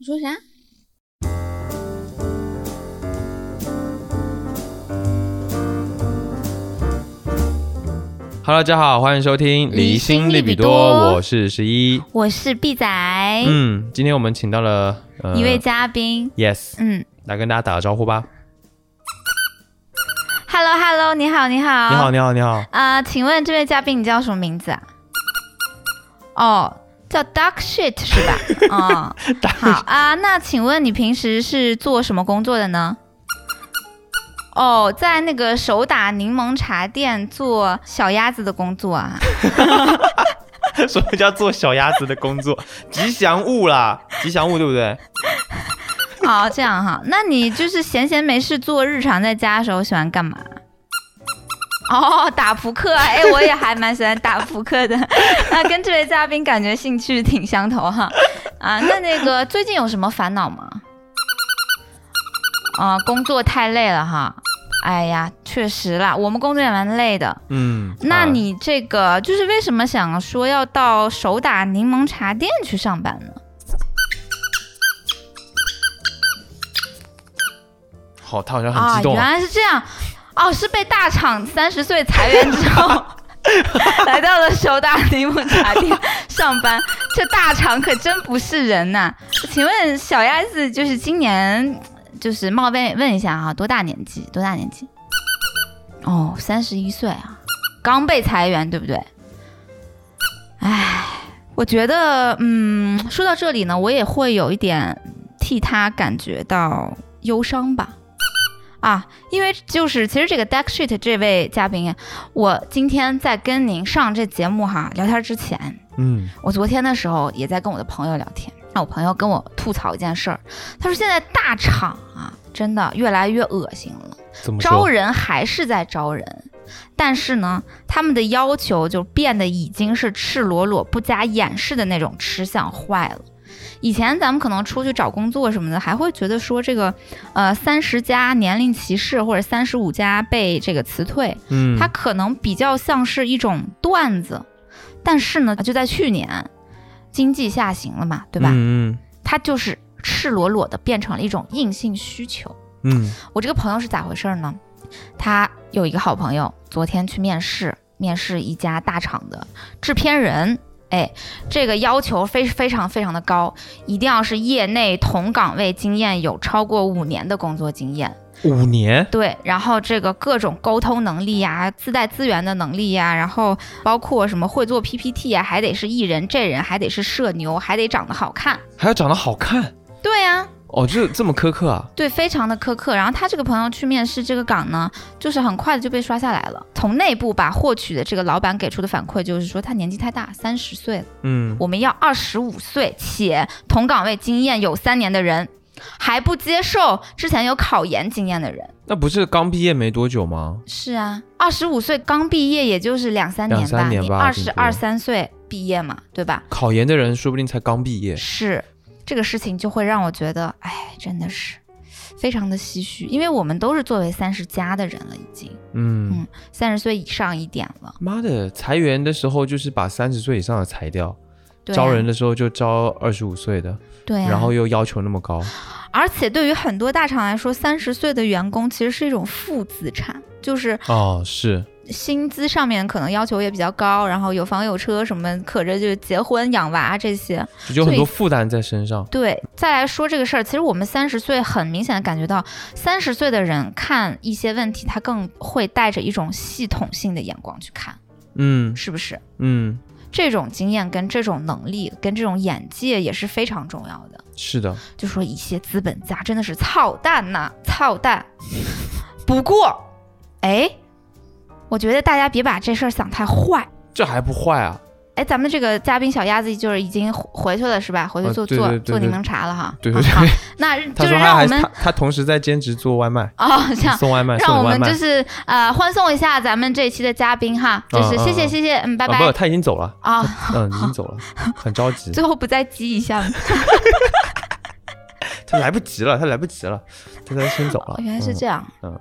你说啥？Hello，大家好，欢迎收听《离心利比多我是十一。我是毕仔，嗯，今天我们请到了、呃、一位嘉宾。Yes，嗯来跟大家打个招呼吧。，Hello Hello，你好你好你好，你好，你好。啊、请问这位嘉宾你叫什么名字啊？哦，叫 Duck Shit 是吧？哦，好啊。那请问你平时是做什么工作的呢？哦，在那个手打柠檬茶店做小鸭子的工作啊。什么叫做小鸭子的工作？吉祥物啦，吉祥物对不对？好，这样哈，那你就是闲闲没事做，日常在家的时候喜欢干嘛？哦，打扑克，哎，我也还蛮喜欢打扑克的，那跟这位嘉宾感觉兴趣挺相投哈。啊，那那个最近有什么烦恼吗？啊，工作太累了哈。哎呀，确实啦，我们工作也蛮累的。嗯，啊那你这个就是为什么想说要到手打柠檬茶店去上班呢？好，他好像很啊，激动原来是这样，哦，是被大厂三十岁裁员之后，来到了手打柠檬茶店上班。这大厂可真不是人呐、请问小鸭子就是今年就是冒昧问一下哈、多大年纪？多大年纪？哦，三十一岁啊，刚被裁员，对不对？唉，我觉得，嗯，说到这里呢，我也会有一点替他感觉到忧伤吧。啊，因为就是其实这个 Deck Sheet 这位嘉宾，我今天在跟您上这节目哈聊天之前，嗯，我昨天的时候也在跟我的朋友聊天，那我朋友跟我吐槽一件事儿，他说现在大厂啊真的越来越恶心了，怎么招？人还是在招人，但是呢，他们的要求就变得已经是赤裸裸、不加掩饰的那种吃相坏了。以前咱们可能出去找工作什么的，还会觉得说这个，呃，三十加年龄歧视或者三十五加被这个辞退，嗯，它可能比较像是一种段子。但是呢，就在去年，经济下行了嘛，对吧？嗯它就是赤裸裸的变成了一种硬性需求。嗯我这个朋友是咋回事呢？他有一个好朋友，昨天去面试，面试一家大厂的制片人。哎，这个要求非非常非常的高，一定要是业内同岗位经验有超过五年的工作经验。嗯，五年。对，然后这个各种沟通能力呀、自带资源的能力呀，然后包括什么会做 PPT 呀，还得是艺人这人，还得是社牛，还得长得好看。还要长得好看对呀、哦，这这么苛刻啊？对，非常的苛刻。然后他这个朋友去面试这个岗呢，就是很快的就被刷下来了。从内部吧获取的这个老板给出的反馈就是说他年纪太大，三十岁了，嗯，我们要二十五岁且同岗位经验有三年的人，还不接受之前有考研经验的人。那不是刚毕业没多久吗？是啊，二十五岁刚毕业，也就是两三年吧。两三年吧你二十二三岁毕业嘛，对吧？考研的人说不定才刚毕业。是这个事情就会让我觉得，哎，真的是非常的唏嘘，因为我们都是作为三十加的人了，已经嗯嗯，三十岁以上一点了。妈的，裁员的时候就是把三十岁以上的裁掉，对啊、招人的时候就招二十五岁的，对、啊，然后又要求那么高。而且对于很多大厂来说，三十岁的员工其实是一种负资产，就是哦，是，薪资上面可能要求也比较高，然后有房有车什么，可着就结婚养娃这些。就有很多负担在身上。对，再来说这个事儿，其实我们三十岁很明显的感觉到，三十岁的人看一些问题，他更会带着一种系统性的眼光去看，嗯是不是？嗯，这种经验跟这种能力跟这种眼界也是非常重要的。是的，就说一些资本家真的是操蛋呐、操蛋。不过，哎，我觉得大家别把这事儿想太坏。这还不坏啊？哎，咱们这个嘉宾小鸭子就是已经回回去了是吧？回去呃做、做做柠檬茶了哈。对对啊好对，那就是让我们他他同时在兼职做外卖，哦，这样送外卖，让我。们就是呃欢送一下咱们这一期的嘉宾哈，就是谢谢谢谢，嗯，拜啊，不，拜他已经走了，啊，嗯，已经走了，很着急，最后不再激一下吗？他来不及了，他来不及了，他他先走了哦。原来是这样，嗯，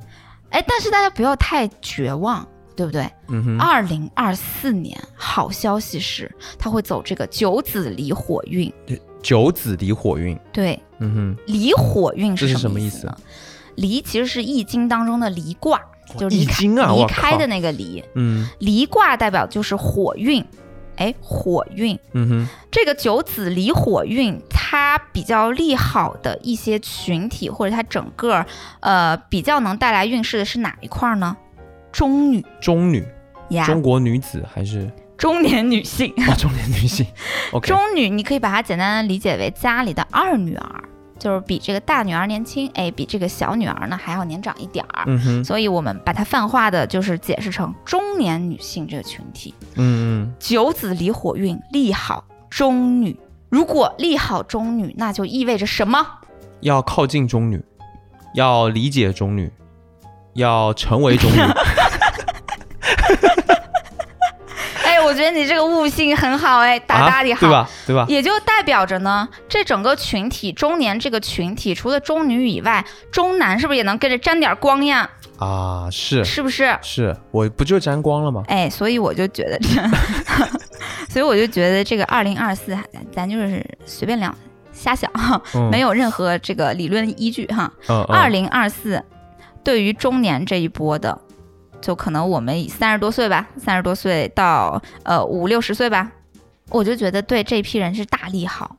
哎，但是大家不要太绝望，对不对？嗯哼，二零二四年，好消息是它会走这个九子离火运，对九子离火运，对，嗯哼，离火运是什什么意思意呢？离其实是《易经》当中的离卦，就是离开啊离开的那个离。嗯离卦代表就是火运，哎，火运。嗯哼，这个九子离火运，它比较利好的一些群体，或者它整个呃比较能带来运势的是哪一块儿呢？中女中女，呀，中国女子还是中年女性。哦中年女性？OK，中女，你可以把它简单的理解为家里的二女儿，就是比这个大女儿年轻，哎，比这个小女儿呢还要年长一点儿。嗯哼，所以我们把它泛化的就是解释成中年女性这个群体。嗯嗯，九子离火运，利好中女。如果利好中女，那就意味着什么？要靠近中女，要理解中女，要成为中女。哎，我觉得你这个悟性很好，哎，大大的好，啊对吧？对吧？也就代表着呢，这整个群体中年这个群体，除了中女以外，中男是不是也能跟着沾点光呀？啊，是是不是？是，我不就沾光了吗？哎，所以我就觉得这，所以我就觉得这个二零二四，咱咱就是随便聊，瞎想，嗯没有任何这个理论依据哈。二零二四对于中年这一波的，就可能我们三十多岁吧，三十多岁到呃五六十岁吧，我就觉得对这批人是大利好。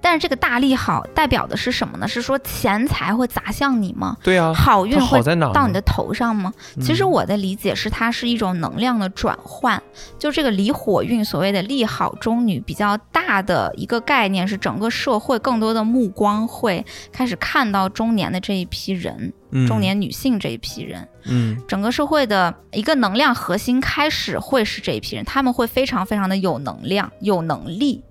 但是这个大利好代表的是什么呢？是说钱财会砸向你吗？对啊，好运会？到你的头上吗？其实嗯我的理解是，它是一种能量的转换。就这个离火运，所谓的利好中女，比较大的一个概念是，整个社会更多的目光会开始看到中年的这一批人，嗯中年女性这一批人，嗯整个社会的一个能量核心开始会是这一批人，他们会非常非常的有能量、有能力，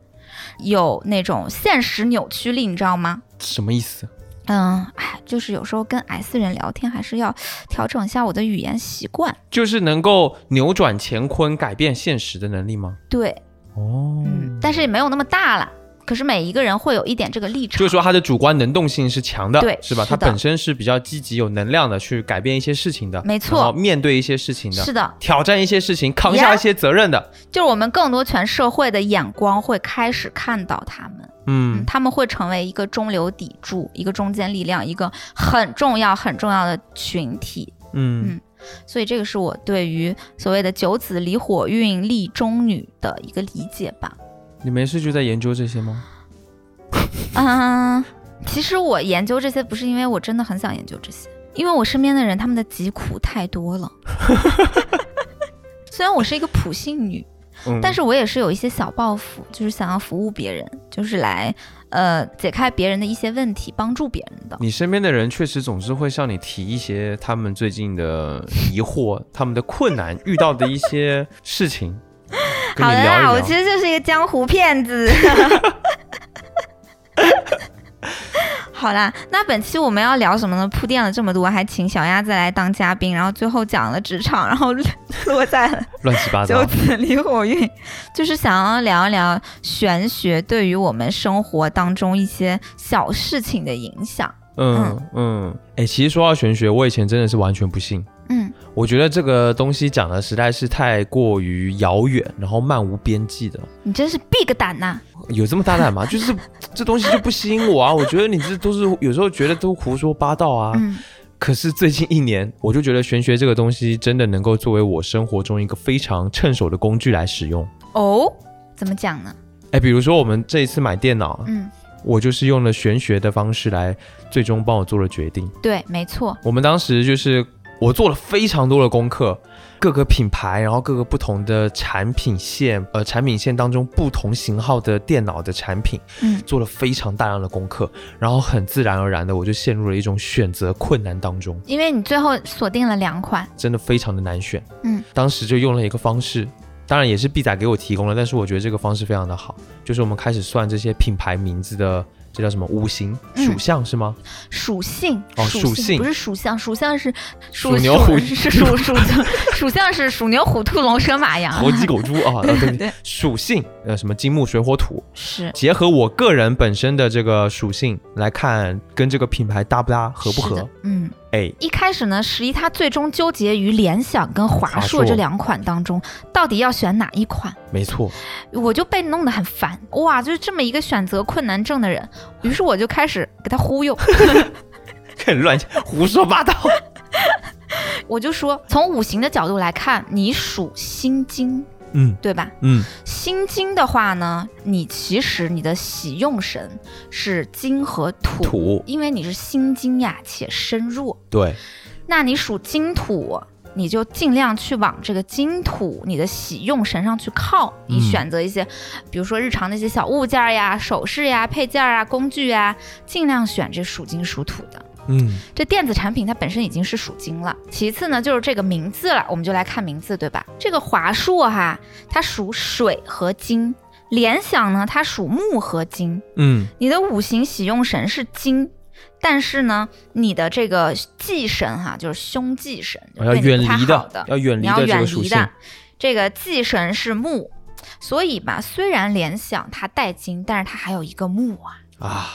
有那种现实扭曲力，你知道吗？什么意思？嗯，哎，就是有时候跟 S 人聊天，还是要调整一下我的语言习惯。就是能够扭转乾坤、改变现实的能力吗？对，哦，嗯，但是也没有那么大了。可是每一个人会有一点这个立场，就是说他的主观能动性是强的，对是吧？他本身是比较积极、有能量的，去改变一些事情的，没错面对一些事情的，是的，挑战一些事情，扛下一些责任的。就是我们更多全社会的眼光会开始看到他们，嗯，嗯他们会成为一个中流砥柱，一个中坚力量，一个很重要很重要的群体。嗯所以这个是我对于所谓的九子离火运立中女的一个理解吧。你没事就在研究这些吗？嗯，其实我研究这些不是因为我真的很想研究这些，因为我身边的人他们的疾苦太多了。虽然我是一个普信女，嗯，但是我也是有一些小抱负，就是想要服务别人，就是来呃解开别人的一些问题，帮助别人的。你身边的人确实总是会向你提一些他们最近的疑惑、他们的困难、遇到的一些事情，跟好的啦，你聊一聊。我其实就是一个江湖骗子。好啦，那本期我们要聊什么呢？铺垫了这么多，还请小鸭子来当嘉宾，然后最后讲了职场，然后落在了 乱七八糟。九子离火运，就是想要聊一聊玄学对于我们生活当中一些小事情的影响。嗯嗯，哎、其实说到玄学，我以前真的是完全不信。嗯，我觉得这个东西讲的实在是太过于遥远，然后漫无边际的。你真是 big 胆呐、有这么大胆吗？就是这东西就不吸引我啊！我觉得你这都是有时候觉得都胡说八道啊。嗯，可是最近一年，我就觉得玄学这个东西真的能够作为我生活中一个非常趁手的工具来使用。哦，怎么讲呢？哎，比如说我们这一次买电脑，嗯，我就是用了玄学的方式来最终帮我做了决定。对，没错。我们当时就是我做了非常多的功课，各个品牌，然后各个不同的产品线，呃，产品线当中不同型号的电脑的产品，嗯，做了非常大量的功课，然后很自然而然的我就陷入了一种选择困难当中，因为你最后锁定了两款。真的非常的难选。嗯，当时就用了一个方式。当然也是 B 仔给我提供了，但是我觉得这个方式非常的好，就是我们开始算这些品牌名字的，这叫什么？五行？嗯。属相是吗？属性哦属性不是属相，属相是属牛虎。是属属属相是属牛虎兔龙蛇马羊。猴鸡狗猪 啊，对，属性呃什么金木水火土，是。结合我个人本身的这个属性来看，跟这个品牌搭不搭，合不合？嗯，哎，一开始呢，十一他最终纠结于联想跟华华硕。硕这两款当中，到底要选哪一款，没错，我就被弄得很烦。哇，就是这么一个选择困难症的人，于是我就开始给他忽悠，开始乱胡说八道。我就说，从五行的角度来看，你属心金，嗯对吧？嗯，心经的话呢，你其实你的喜用神是金和土，土因为你是心经呀，且身弱。对，那你属金土，你就尽量去往这个金土你的喜用神上去靠。你嗯选择一些，比如说日常的一些小物件儿呀、首饰呀、配件儿啊、工具呀，尽量选这属金属土的。嗯这电子产品它本身已经是属金了，其次呢就是这个名字了，我们就来看名字，对吧？这个华硕哈，它属水和金；联想呢，它属木和金。嗯，你的五行喜用神是金，但是呢，你的这个忌神哈，就是凶忌神，就要远离好的，要远离你要远的这个属性离的。。这个忌神是木，所以吧，虽然联想它带金，但是它还有一个木啊。啊，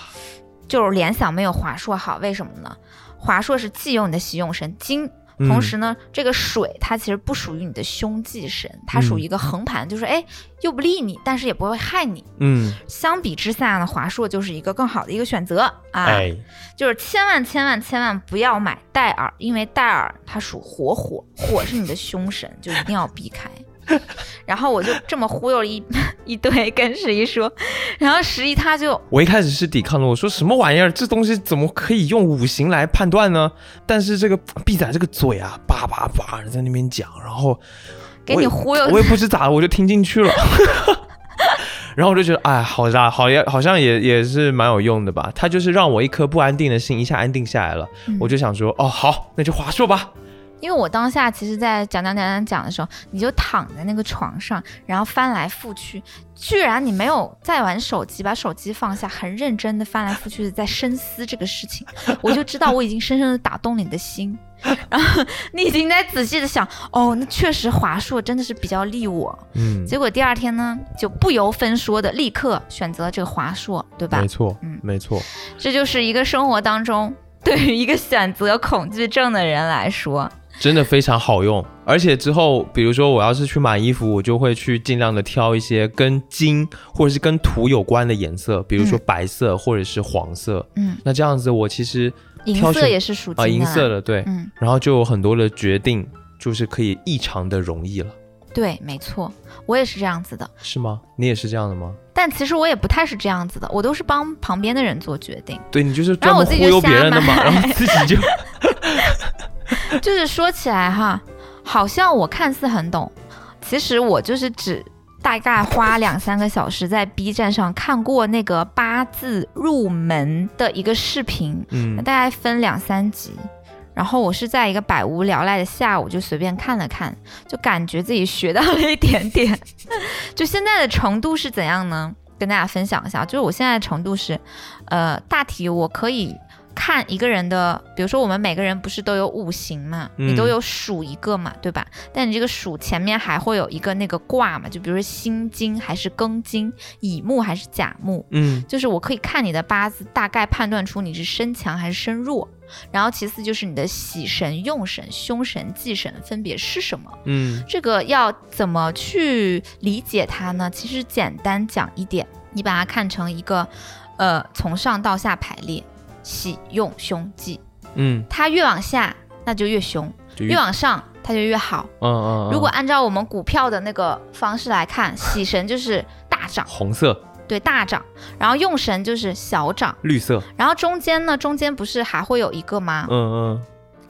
就是联想没有华硕好，为什么呢？华硕是既有你的喜用神金，嗯同时呢，这个水它其实不属于你的凶忌神，它属于一个横盘，就是哎又不利你，但是也不会害你。嗯，相比之下呢，华硕就是一个更好的一个选择啊，哎，就是千万千万千万不要买戴尔，因为戴尔它属火火，火是你的凶神，就一定要避开。然后我就这么忽悠了一一堆，跟十一说，然后十一他就我一开始是抵抗的，我说什么玩意儿？这东西怎么可以用五行来判断呢？但是这个毕仔这个嘴啊，叭叭叭地在那边讲，然后给你忽悠我也不知咋的，我就听进去了。然后我就觉得，哎，好啦，好也好像也也是蛮有用的吧。他就是让我一颗不安定的心一下安定下来了。嗯我就想说，哦，好，那就华硕吧。因为我当下其实，在讲讲讲讲讲的时候，你就躺在那个床上，然后翻来覆去，居然你没有在玩手机，把手机放下，很认真的翻来覆去的在深思这个事情，我就知道我已经深深的打动了你的心，然后你已经在仔细的想，哦，那确实华硕真的是比较利我。嗯，结果第二天呢，就不由分说的立刻选择这个华硕，对吧没？错，嗯没错。这就是一个生活当中对于一个选择恐惧症的人来说，真的非常好用，而且之后，比如说我要是去买衣服，我就会去尽量的挑一些跟金或者是跟土有关的颜色，比如说嗯白色或者是黄色。嗯，那这样子，我其实银色也是属金啊银色的对，嗯，然后就有很多的决定，就是可以异常的容易了，对，没错，我也是这样子的。是吗？你也是这样的吗？但其实我也不太是这样子的，我都是帮旁边的人做决定。对你就是然后我忽悠别人的嘛，然后自己就 就是说起来哈，好像我看似很懂，其实我就是只大概花两三个小时在 B 站上看过那个八字入门的一个视频，嗯大概分两三集。然后我是在一个百无聊赖的下午就随便看了看，就感觉自己学到了一点点。就现在的程度是怎样呢？跟大家分享一下，就是我现在的程度是，呃，大体我可以看一个人的，比如说我们每个人不是都有五行嘛，嗯你都有属一个嘛，对吧？但你这个属前面还会有一个那个卦嘛，就比如说辛金还是庚金，乙木还是甲木，嗯就是我可以看你的八字，大概判断出你是身强还是身弱。然后其次就是你的喜神、用神、凶神、忌神分别是什么。嗯这个要怎么去理解它呢？其实简单讲一点，你把它看成一个，呃，从上到下排列，喜、用、凶、忌。嗯，它越往下，那就越凶；就越往上，它就越好。嗯嗯，嗯如果按照我们股票的那个方式来看，喜神就是大涨，红色、对大涨，然后用神就是小涨。绿色，然后中间呢，中间不是还会有一个吗？嗯嗯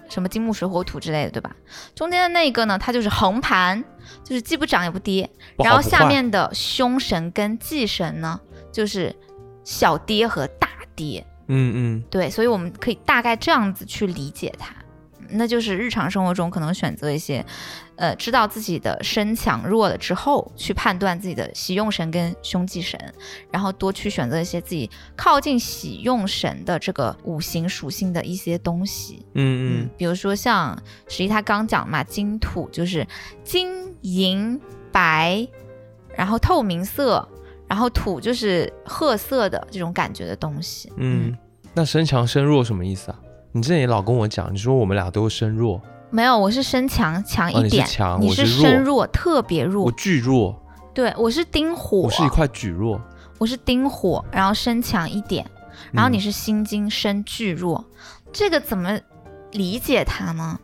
什么金木水火土之类的，对吧？中间的那个呢，它就是横盘，就是既不涨也不跌。然后下面的凶神跟忌神呢，就是小跌和大跌。嗯嗯对，所以我们可以大概这样子去理解它。那就是日常生活中可能选择一些，呃，知道自己的身强弱了之后，去判断自己的喜用神跟凶忌神，然后多去选择一些自己靠近喜用神的这个五行属性的一些东西。嗯嗯，比如说像十一他刚讲嘛，金土就是金银白，然后透明色，然后土就是褐色的这种感觉的东西。嗯，那身强身弱什么意思啊？你之前也老跟我讲，你说我们俩都身弱，没有，我是身强强一点，你强我是身弱弱，特别弱我。巨弱，对我是丁火，我是一块巨弱。我是丁火，然后身强一点，然后嗯你是心金身巨弱，这个怎么理解它呢？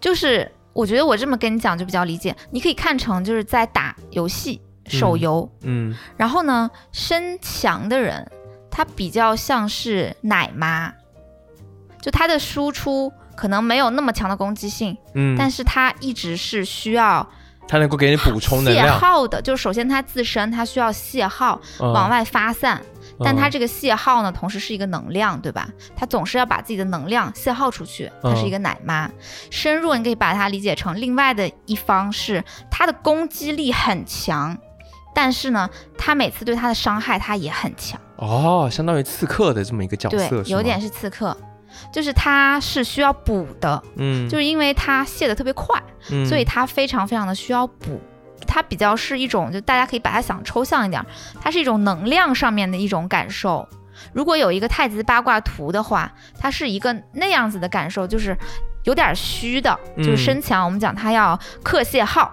就是我觉得我这么跟你讲就比较理解，你可以看成就是在打游戏手游，嗯然后呢，身强的人他比较像是奶妈，就他的输出可能没有那么强的攻击性，嗯，但是他一直是需要它能够给你补充能泄量，耗的，就是首先他自身他需要泄耗嗯。往外发散。但它嗯这个泄耗呢，同时是一个能量，对吧？它总是要把自己的能量泄耗出去，它是一个奶妈。深入，你可以把它理解成另外的一方是它的攻击力很强，但是呢，他每次对他的伤害他也很强，哦，相当于刺客的这么一个角色，，对有点是刺客，就是他是需要补的，嗯，就是因为他卸的特别快，嗯所以他非常非常的需要补。它比较是一种，就大家可以把它想抽象一点儿，它是一种能量上面的一种感受。如果有一个太极八卦图的话，它是一个那样子的感受，就是有点虚的，就是嗯身强。我们讲它要克泄耗，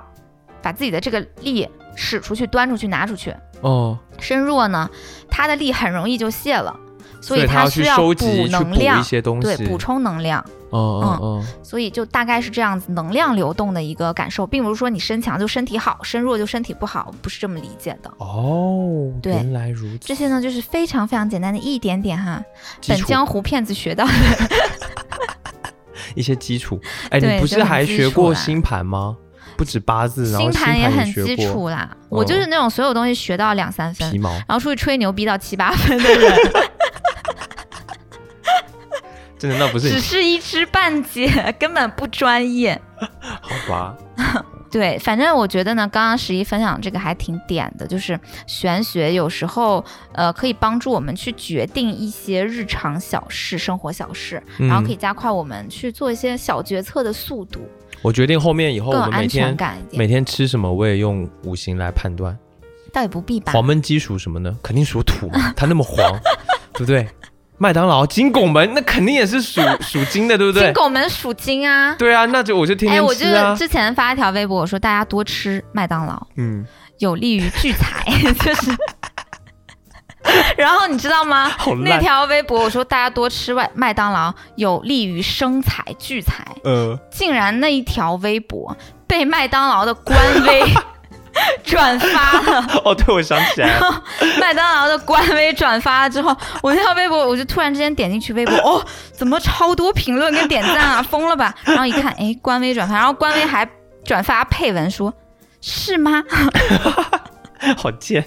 把自己的这个力使出去、端出去、拿出去。哦，身弱呢，它的力很容易就泄了，所以它需要补能量一，些东西，对，补充能量。哦嗯嗯，所以就大概是这样子，能量流动的一个感受，并不是说你身强就身体好，身弱就身体不好，不是这么理解的。哦，对原来如此，这些呢，就是非常非常简单的一点点哈，本江湖骗子学到的。一些基础。哎，你不是还学过星盘吗？不止八字，然后星盘也很基础啦，我就是那种所有东西学到两三分皮，毛，然后出去吹牛逼到七八分的人，真的那不是 只是一知半解，根本不专业。好吧？对，反正我觉得呢，刚刚十一分享这个还挺点的，就是玄学有时候呃可以帮助我们去决定一些日常小事、生活小事，然后可以嗯加快我们去做一些小决策的速度，我决定后面以后我们每天。每天吃什么，我也用五行来判断。倒也不必吧。黄焖鸡属什么呢？肯定属土嘛，它那么黄，对不对？麦当劳金拱门那肯定也是属 属金的，对不对金？拱门属金啊。对啊，那就我就天哎，我就吃啊。之前发一条微博，我说大家多吃麦当劳，嗯，有利于聚财，就是。然后你知道吗那条微博我说大家多吃外麦当劳，有利于生财聚财。呃，竟然那一条微博被麦当劳的官微 转发了，哦，对，我想起来了，麦当劳的官微转发了之后，我那条微博我就突然之间点进去微博，哦，怎么超多评论跟点赞啊，疯了吧？然后一看，哎，官微转发，然后官微还转发配文说，是吗？好贱。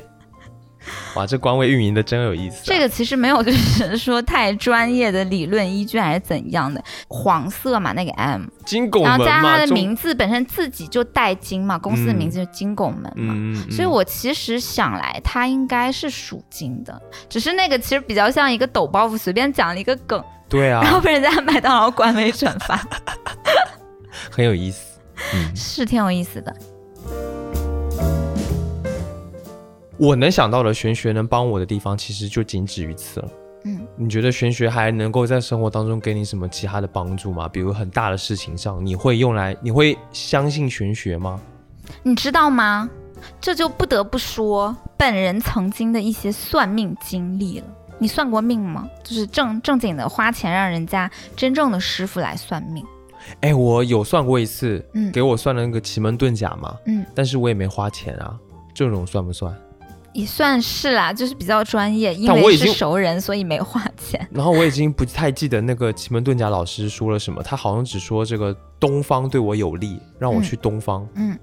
哇，这官位运营的真有意思、啊。这个其实没有，就是 说太专业的理论依据还是怎样的，黄色嘛那个 M，金拱门然后加上它嘛，中的名字本身自己就带金嘛，公司的名字就金拱门嘛。所以我其实想来，它应该是属金的，只是那个其实比较像一个抖包袱，随便讲了一个梗，对啊然后啊，被人家麦当劳官微转发，很有意思。嗯，是挺有意思的。我能想到的玄学能帮我的地方，其实就仅止于此了。嗯，你觉得玄学还能够在生活当中给你什么其他的帮助吗？比如很大的事情上，你会用来，你会相信玄学吗？你知道吗？这就不得不说本人曾经的一些算命经历了。你算过命吗？就是正正经的花钱让人家真正的师傅来算命。哎，我有算过一次，嗯给我算了那个奇门遁甲嘛，嗯，但是我也没花钱啊，这种算不算？也算是啦，就是比较专业，因为是熟人，所以没花钱。然后我已经不太记得那个奇门遁甲老师说了什么，他好像只说这个东方对我有利，让我嗯去东方。嗯，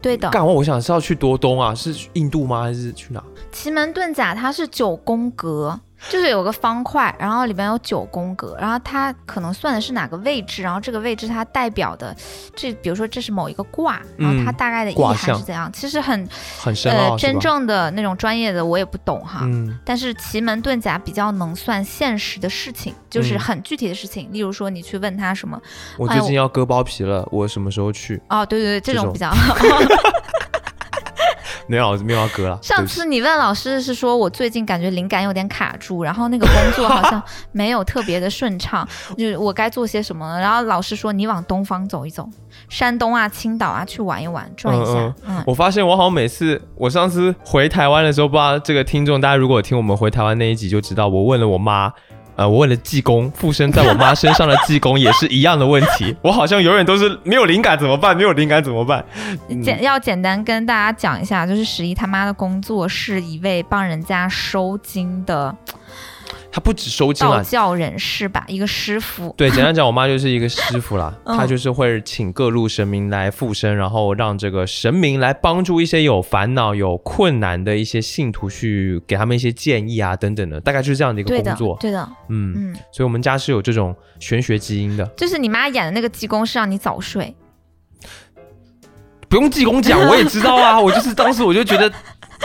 对的。干完我想是要去多东啊？是印度吗？还是去哪？奇门遁甲它是九宫格，就是有个方块，然后里边有九宫格，然后它可能算的是哪个位置，然后这个位置它代表的，这比如说这是某一个卦，然后它嗯大概的意涵卦象是怎样？其实很很深呃真正的那种专业的我也不懂哈。嗯但是奇门遁甲比较能算现实的事情，就是嗯很具体的事情，例如说你去问他什么，我最近要割包皮了，我什么时候去？哦，对对对，这这种种比较 没有没有要割了。上次你问老师是说我最近感觉灵感有点卡住，然后那个工作好像 没有特别的顺畅，就是我该做些什么？然后老师说你往东方走一走，山东啊、青岛啊去玩一玩，转一下。嗯我发现我好像每次我上次回台湾的时候，不知道这个听众大家如果听我们回台湾那一集就知道，我问了我妈。呃，我问了济公附身在我妈身上的济公也是一样的问题，我好像永远都是没有灵感怎么办？没有灵感怎么办？嗯简要简单跟大家讲一下，就是十一他妈的工作是一位帮人家收金的他不止收金啊，道教人士吧，一个师傅。对，简单讲，我妈就是一个师傅啦，嗯她就是会请各路神明来附身，然后让这个神明来帮助一些有烦恼、有困难的一些信徒，去给他们一些建议啊，等等的，大概就是这样的一个对的工作，。对的，嗯，嗯，所以我们家是有这种玄学基因的，就是你妈演的那个济公是让你早睡，不用济公讲，我也知道啊，我就是当时我就觉得。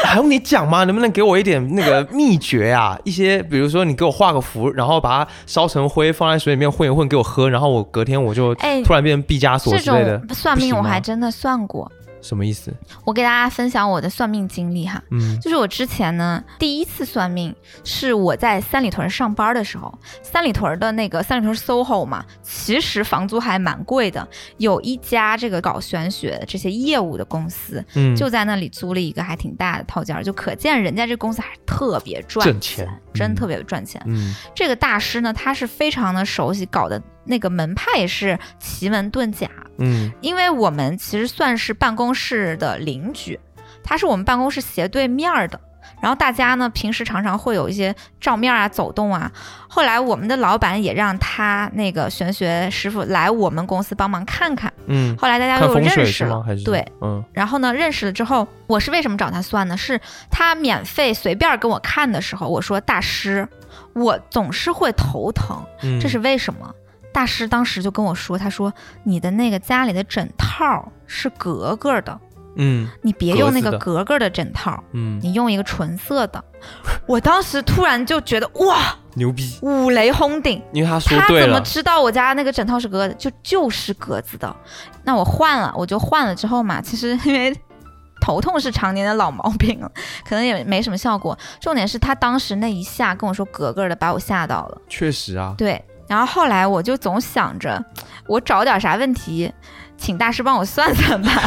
还用你讲吗？能不能给我一点那个秘诀啊？一些比如说你给我画个符，然后把它烧成灰，放在水里面混一混，给我喝，然后我隔天我就哎突然变成毕加索之类的。种算命我还真的算过。什么意思？我给大家分享我的算命经历哈，嗯。就是我之前呢第一次算命是我在三里屯上班的时候，三里屯的那个三里屯 SOHO 嘛，其实房租还蛮贵的，有一家这个搞玄学这些业务的公司，嗯，就在那里租了一个还挺大的套间儿，就可见人家这公司还是特别赚挣钱。嗯。真特别赚钱。嗯。这个大师呢，他是非常的熟悉，搞的那个门派也是奇门遁甲，嗯因为我们其实算是办公室的邻居，他是我们办公室斜对面儿的。然后大家呢，平时常常会有一些照面啊、走动啊。后来我们的老板也让他那个玄学师傅来我们公司帮忙看看。嗯，后来大家又认识了对，嗯然后呢，认识了之后，我是为什么找他算呢？是他免费随便跟我看的时候，我说大师，我总是会头疼，嗯，这是为什么？大师当时就跟我说，他说你的那个家里的枕套是格格的，嗯你别用那个格格格的枕套，嗯你用一个纯色的。我当时突然就觉得哇，牛逼，五雷轰顶。因为他说他，怎么知道我家那个枕套是格子？就就是格子的。那我换了，我就换了之后嘛，其实因为头痛是常年的老毛病了，可能也没什么效果。重点是他当时那一下跟我说格格的，把我吓到了。确实啊，对，然后后来我就总想着，我找点啥问题，请大师帮我算算吧。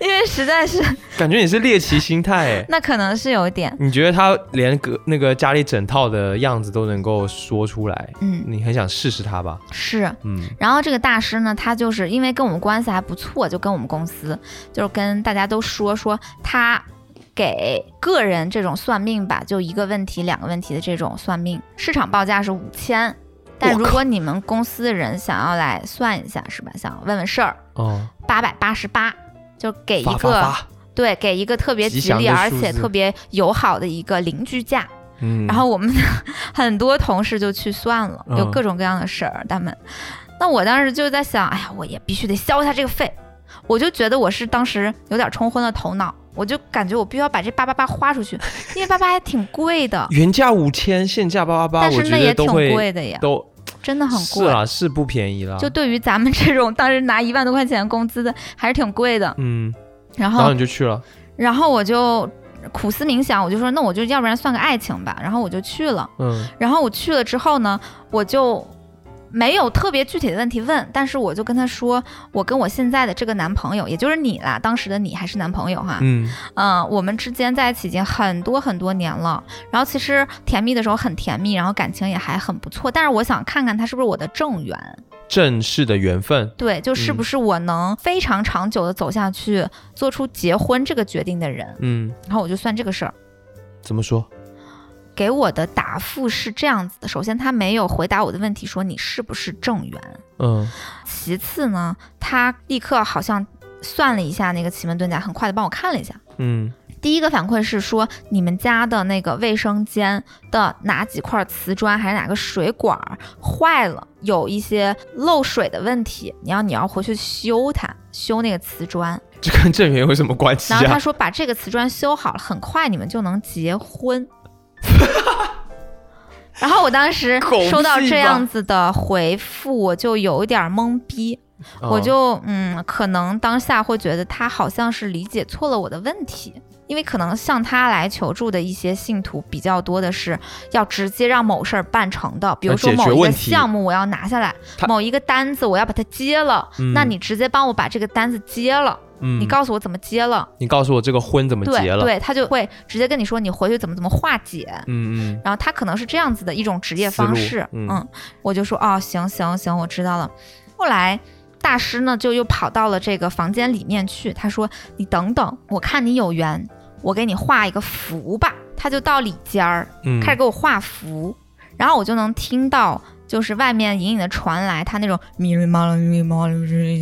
因为实在是，感觉你是猎奇心态哎。那可能是有一点，你觉得他连个那个家里整套的样子都能够说出来，嗯，你很想试试他吧？是。嗯然后这个大师呢，他就是因为跟我们关系还不错，就跟我们公司，就是跟大家都说说他给个人这种算命吧，就一个问题、两个问题的这种算命，市场报价是五千。但如果你们公司的人想要来算一下，是吧？想问问事儿，哦，八百八十八，就给一个对，给一个特别吉吉利而且特别友好的一个邻居价。嗯，然后我们很多同事就去算了，有嗯各种各样的事儿，他们。那我当时就在想，哎呀，我也必须得消一下这个费。我就觉得我是当时有点冲昏了头脑，我就感觉我必须要把这八八八花出去，因为八八还挺贵的，原价五千，现价八八八，但我觉是那也挺贵的呀，都真的很贵。是啊，是不便宜了。就对于咱们这种当时拿一万多块钱工资的，还是挺贵的。嗯，然后然后你就去了，然后我就苦思冥想，我就说那我就要不然算个爱情吧。然后我就去了。嗯然后我去了之后呢，我就没有特别具体的问题问，但是我就跟他说，我跟我现在的这个男朋友，也就是你啦，当时的你还是男朋友哈，嗯。嗯、我们之间在一起已经很多很多年了，然后其实甜蜜的时候很甜蜜，然后感情也还很不错，但是我想看看他是不是我的正缘，正式的缘分，对，就是不是我能非常长久的走下去，做出结婚这个决定的人，嗯，然后我就算这个事儿。怎么说？给我的答复是这样子的：首先，他没有回答我的问题，说你是不是正缘。嗯其次呢，他立刻好像算了一下那个奇门遁甲，很快的帮我看了一下。嗯第一个反馈是说，你们家的那个卫生间的哪几块瓷砖还是哪个水管儿坏了，有一些漏水的问题，你要你要回去修它，修那个瓷砖。这跟正缘有什么关系啊？然后他说把这个瓷砖修好了，很快你们就能结婚。然后我当时收到这样子的回复，我就有一点懵逼。我哦就嗯，可能当下会觉得他好像是理解错了我的问题，因为可能向他来求助的一些信徒比较多的是要直接让某事儿办成的，比如说某一个项目我要拿下来，某一个单子我要把它接了，嗯。那你直接帮我把这个单子接了，嗯你告诉我怎么结了，你告诉我这个婚怎么结了？对，他就会直接跟你说你回去怎么怎么化解。嗯嗯然后他可能是这样子的一种职业方式，嗯我就说哦，行行行，我知道了。后来大师呢就又跑到了这个房间里面去，他说你等等，我看你有缘，我给你画一个符吧。他就到里间儿嗯，开始给我画符，然后我就能听到。就是外面隐隐的传来他那种咪哩嘛啦咪哩嘛啦就是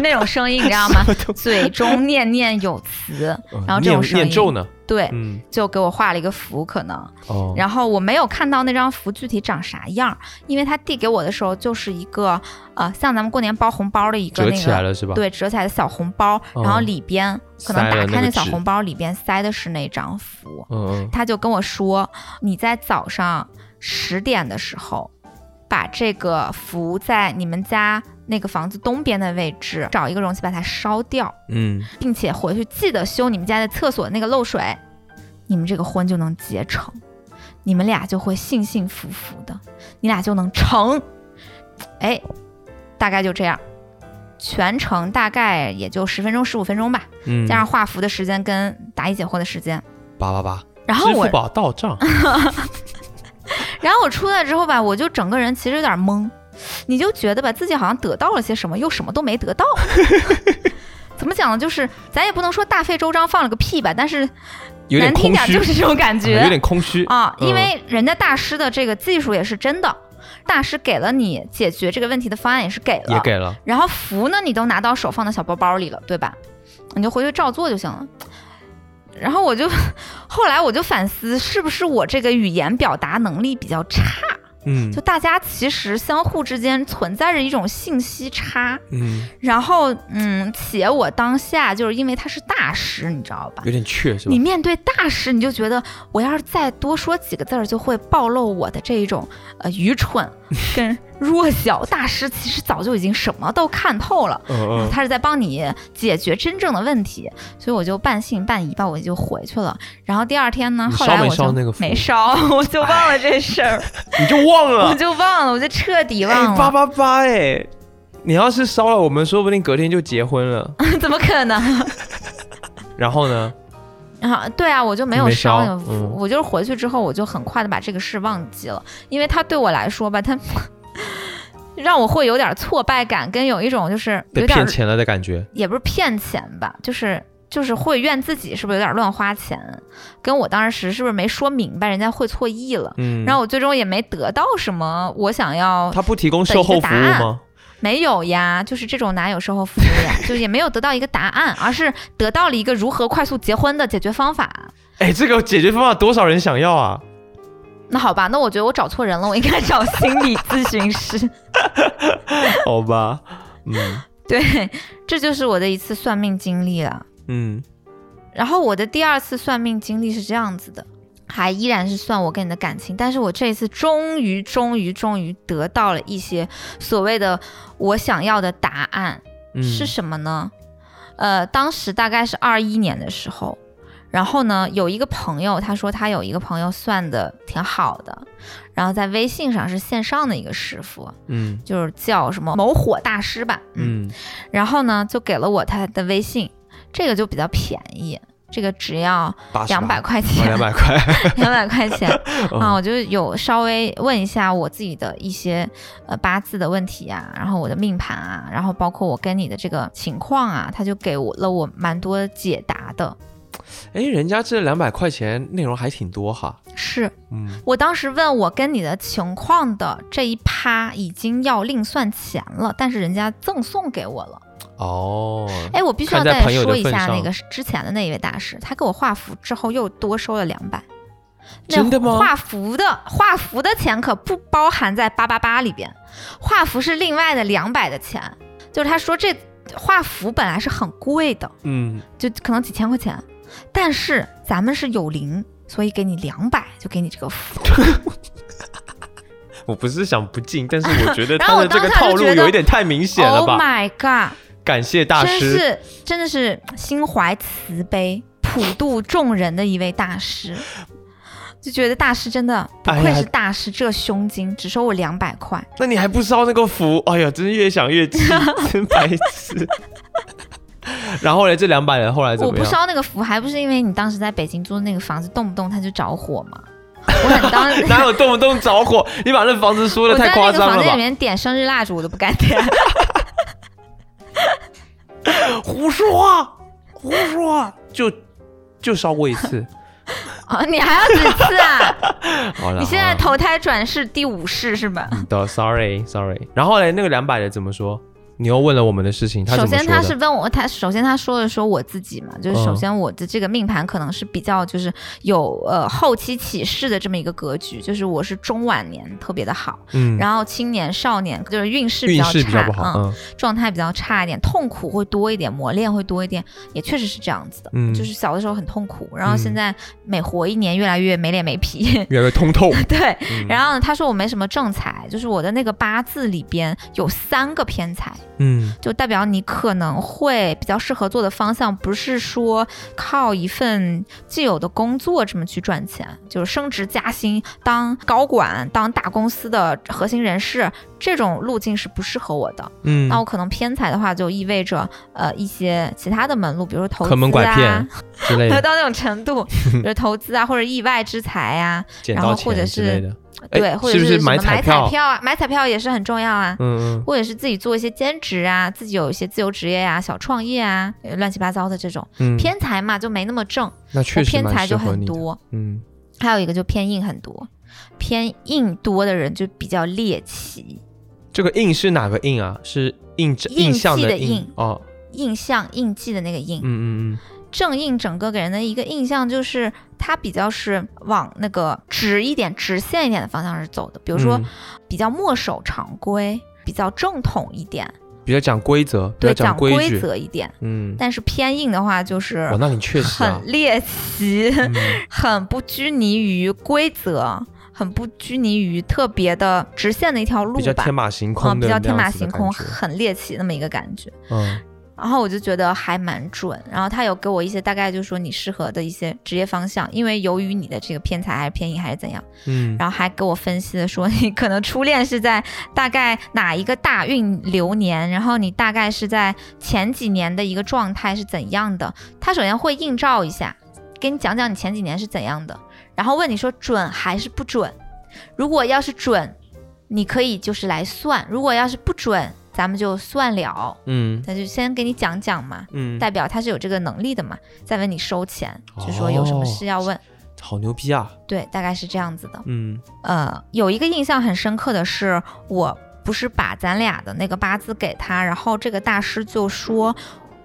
那种声音，你知道吗？嘴中念念有词，嗯然后这种念声音念咒呢？对，嗯就给我画了一个符，可能。哦，然后我没有看到那张符具体长啥样，因为他递给我的时候就是一个呃，像咱们过年包红包的一个折那个。起来了是吧？，对，折起来的小红包，嗯然后里边可能打开那小红包，里边塞的是那张符。他就跟我说，你在早上十点的时候，把这个符在你们家那个房子东边的位置找一个容器把它烧掉，嗯，并且回去记得修你们家的厕所那个漏水，你们这个婚就能结成，你们俩就会幸幸福福的，你俩就能成。哎，大概就这样，全程大概也就十分钟、十五分钟吧，嗯，加上画符的时间跟答疑解惑的时间。八八八，然后我支付，宝到账，然后我出来之后吧，我就整个人其实有点懵，你就觉得吧，自己好像得到了些什么，又什么都没得到。怎么讲呢？就是咱也不能说大费周章放了个屁吧，但是难听点就是这种感啊觉有点空虚。啊，嗯因为人家大师的这个技术也是真的，大师给了你解决这个问题的方案也是给了，也给了，然后符呢你都拿到手放到小包包里了，对吧？你就回去照做就行了。然后我就 后来我就反思，是不是我这个语言表达能力比较差？嗯就大家其实相互之间存在着一种信息差，嗯，然后嗯，且我当下就是因为他是大师，你知道吧？有点怯是吧你？面对大师，你就觉得我要是再多说几个字儿，就会暴露我的这一种呃愚蠢 跟弱小。大师其实早就已经什么都看透了，他是在帮你解决真正的问题，所以我就半信半疑吧，我就回去了。然后第二天呢，后来我就没烧，我就忘了这事儿，你就忘了我，就忘了，我就彻底哎忘，了，八八八，哎，你要是烧了，我们说不定隔天就结婚了。怎么可能？然后呢？啊，对啊，我就没有你没烧烧那个符，嗯我就是回去之后，我就很快的把这个事忘记了，因为它对我来说吧，它 让我会有点挫败感，跟有一种就是有点被骗钱了的感觉。也不是骗钱吧，就是就是会怨自己是不是有点乱花钱，跟我当时是不是没说明白，人家会错意了，嗯，然后我最终也没得到什么我想要，他不提供售后服务吗？没有呀，就是这种哪有售后服务呀，就也没有得到一个答案，而是得到了一个如何快速结婚的解决方法。哎，这个解决方法多少人想要啊？那好吧，那我觉得我找错人了，我应该找心理咨询师。好吧，嗯对，这就是我的一次算命经历了。嗯然后我的第二次算命经历是这样子的，还依然是算我跟你的感情，但是我这一次终于、终于、终于得到了一些所谓的我想要的答案，嗯，是什么呢？呃，当时大概是二一年的时候，然后呢，有一个朋友他说他有一个朋友算的挺好的，然后在微信上是线上的一个师傅，嗯就是叫什么某火大师吧，嗯，嗯然后呢就给了我他的微信，这个就比较便宜，这个只要八两百块哦钱，两百块两百块钱 啊，嗯我就有稍微问一下我自己的一些呃八字的问题啊，然后我的命盘啊，然后包括我跟你的这个情况啊，他就给我了我蛮多解答的。哎，人家这两百块钱内容还挺多哈。是嗯我当时问我跟你的情况的这一趴已经要另算钱了，但是人家赠送给我了。哦，哎，我必须要再说一下那个之前的那一位大师，他给我画符之后又多收了两百。真的吗画符的画符的钱可不包含在八八八里边，画符是另外的两百的钱。就是他说这画符本来是很贵的，嗯，就可能几千块钱，但是咱们是有零，所以给你两百，就给你这个符。我不是想不敬，但是我觉得 他的这个套路有一点太明显了 Oh？my god！感谢大师，真是真的是心怀慈悲、普度众人的一位大师，就觉得大师真的不愧是大师，这胸襟只收我两百块。那你还不烧那个符？哎呀，真是越想越气，真白痴。然后呢，这两百人后来怎么我不？烧那个符，还不是因为你当时在北京租的那个房子，动不动它就着火嘛。我很当哪有动不动着火？你把那房子说的我在太夸那个房间里？面点生日蜡烛，我都不敢点。胡说话，胡说话，就就烧过一次。哦，你还要几次啊？好了，你现在投胎转世第五世是吧？的，sorry sorry。然后呢，那个两百的怎么说？你又问了我们的事情，他首先？他是问我，他首先他说了说我自己嘛，就是嗯首先我的这个命盘可能是比较就是有呃后期起势的这么一个格局，就是我是中晚年特别的好，嗯，然后青年少年就是运势比运较差，势比较不好，嗯，嗯状态比较差一点，痛苦会多一点，磨练会多一点，也确实是这样子的，嗯。就是小的时候很痛苦，然后嗯。现在每活一年越来越没脸没皮，越来越通透。对，嗯。然后呢，他说我没什么正财，就是我的那个八字里边有三个偏财，嗯。就代表你可能会比较适合做的方向，不是说靠一份既有的工作这么去赚钱，就是升职加薪、当高管、当大公司的核心人士这种路径是不适合我的。嗯，那我可能偏财的话，就意味着呃一些其他的门路，比如说投资啊骗，之类的，到那种程度，比如投资啊，或者意外之财啊，然后或者是对，或者是买买彩票票啊，买彩票也是很重要啊。嗯嗯或者是自己做一些兼职啊，自己有一些自由职业啊、小创业啊，呃乱七八糟的这种嗯，偏财嘛，就没那么正，那确实蛮偏财就。很多。嗯，还有一个就偏硬很多，偏硬多的人就比较猎奇，这个印是哪个印啊？是印印印象记的印印哦。印象印记的那个印。嗯嗯嗯，正印整个给人的一个印象就是它比较是往那个直一点、直线一点的方向是走的，比如说嗯比较墨守常规，比较正统一点，比较讲规则，比对，较讲规规。则一点。嗯，但是偏硬的话就是哇，那你确实啊很，猎奇，嗯 很不拘泥于规则，很不拘泥于特别的直线的一条路吧比较天。马行空嗯，比较天马行空，很猎奇那么一个感觉。嗯然后我就觉得还蛮准，然后他有给我一些大概就是说你适合的一些职业方向，因为由于你的这个偏财还是偏硬还是怎样，嗯，然后还给我分析的说你可能初恋是在大概哪一个大运流年，然后你大概是在前几年的一个状态是怎样的。他首先会映照一下，给你讲讲你前几年是怎样的，然后问你说准还是不准。如果要是准，你可以就是来算；如果要是不准，咱们就算了。嗯那就先给你讲讲嘛，嗯，代表他是有这个能力的嘛，再问你收钱，就说有什么事要问。好牛逼啊！对，大概是这样子的。嗯呃，有一个印象很深刻的是，我不是把咱俩的那个八字给他，然后这个大师就说。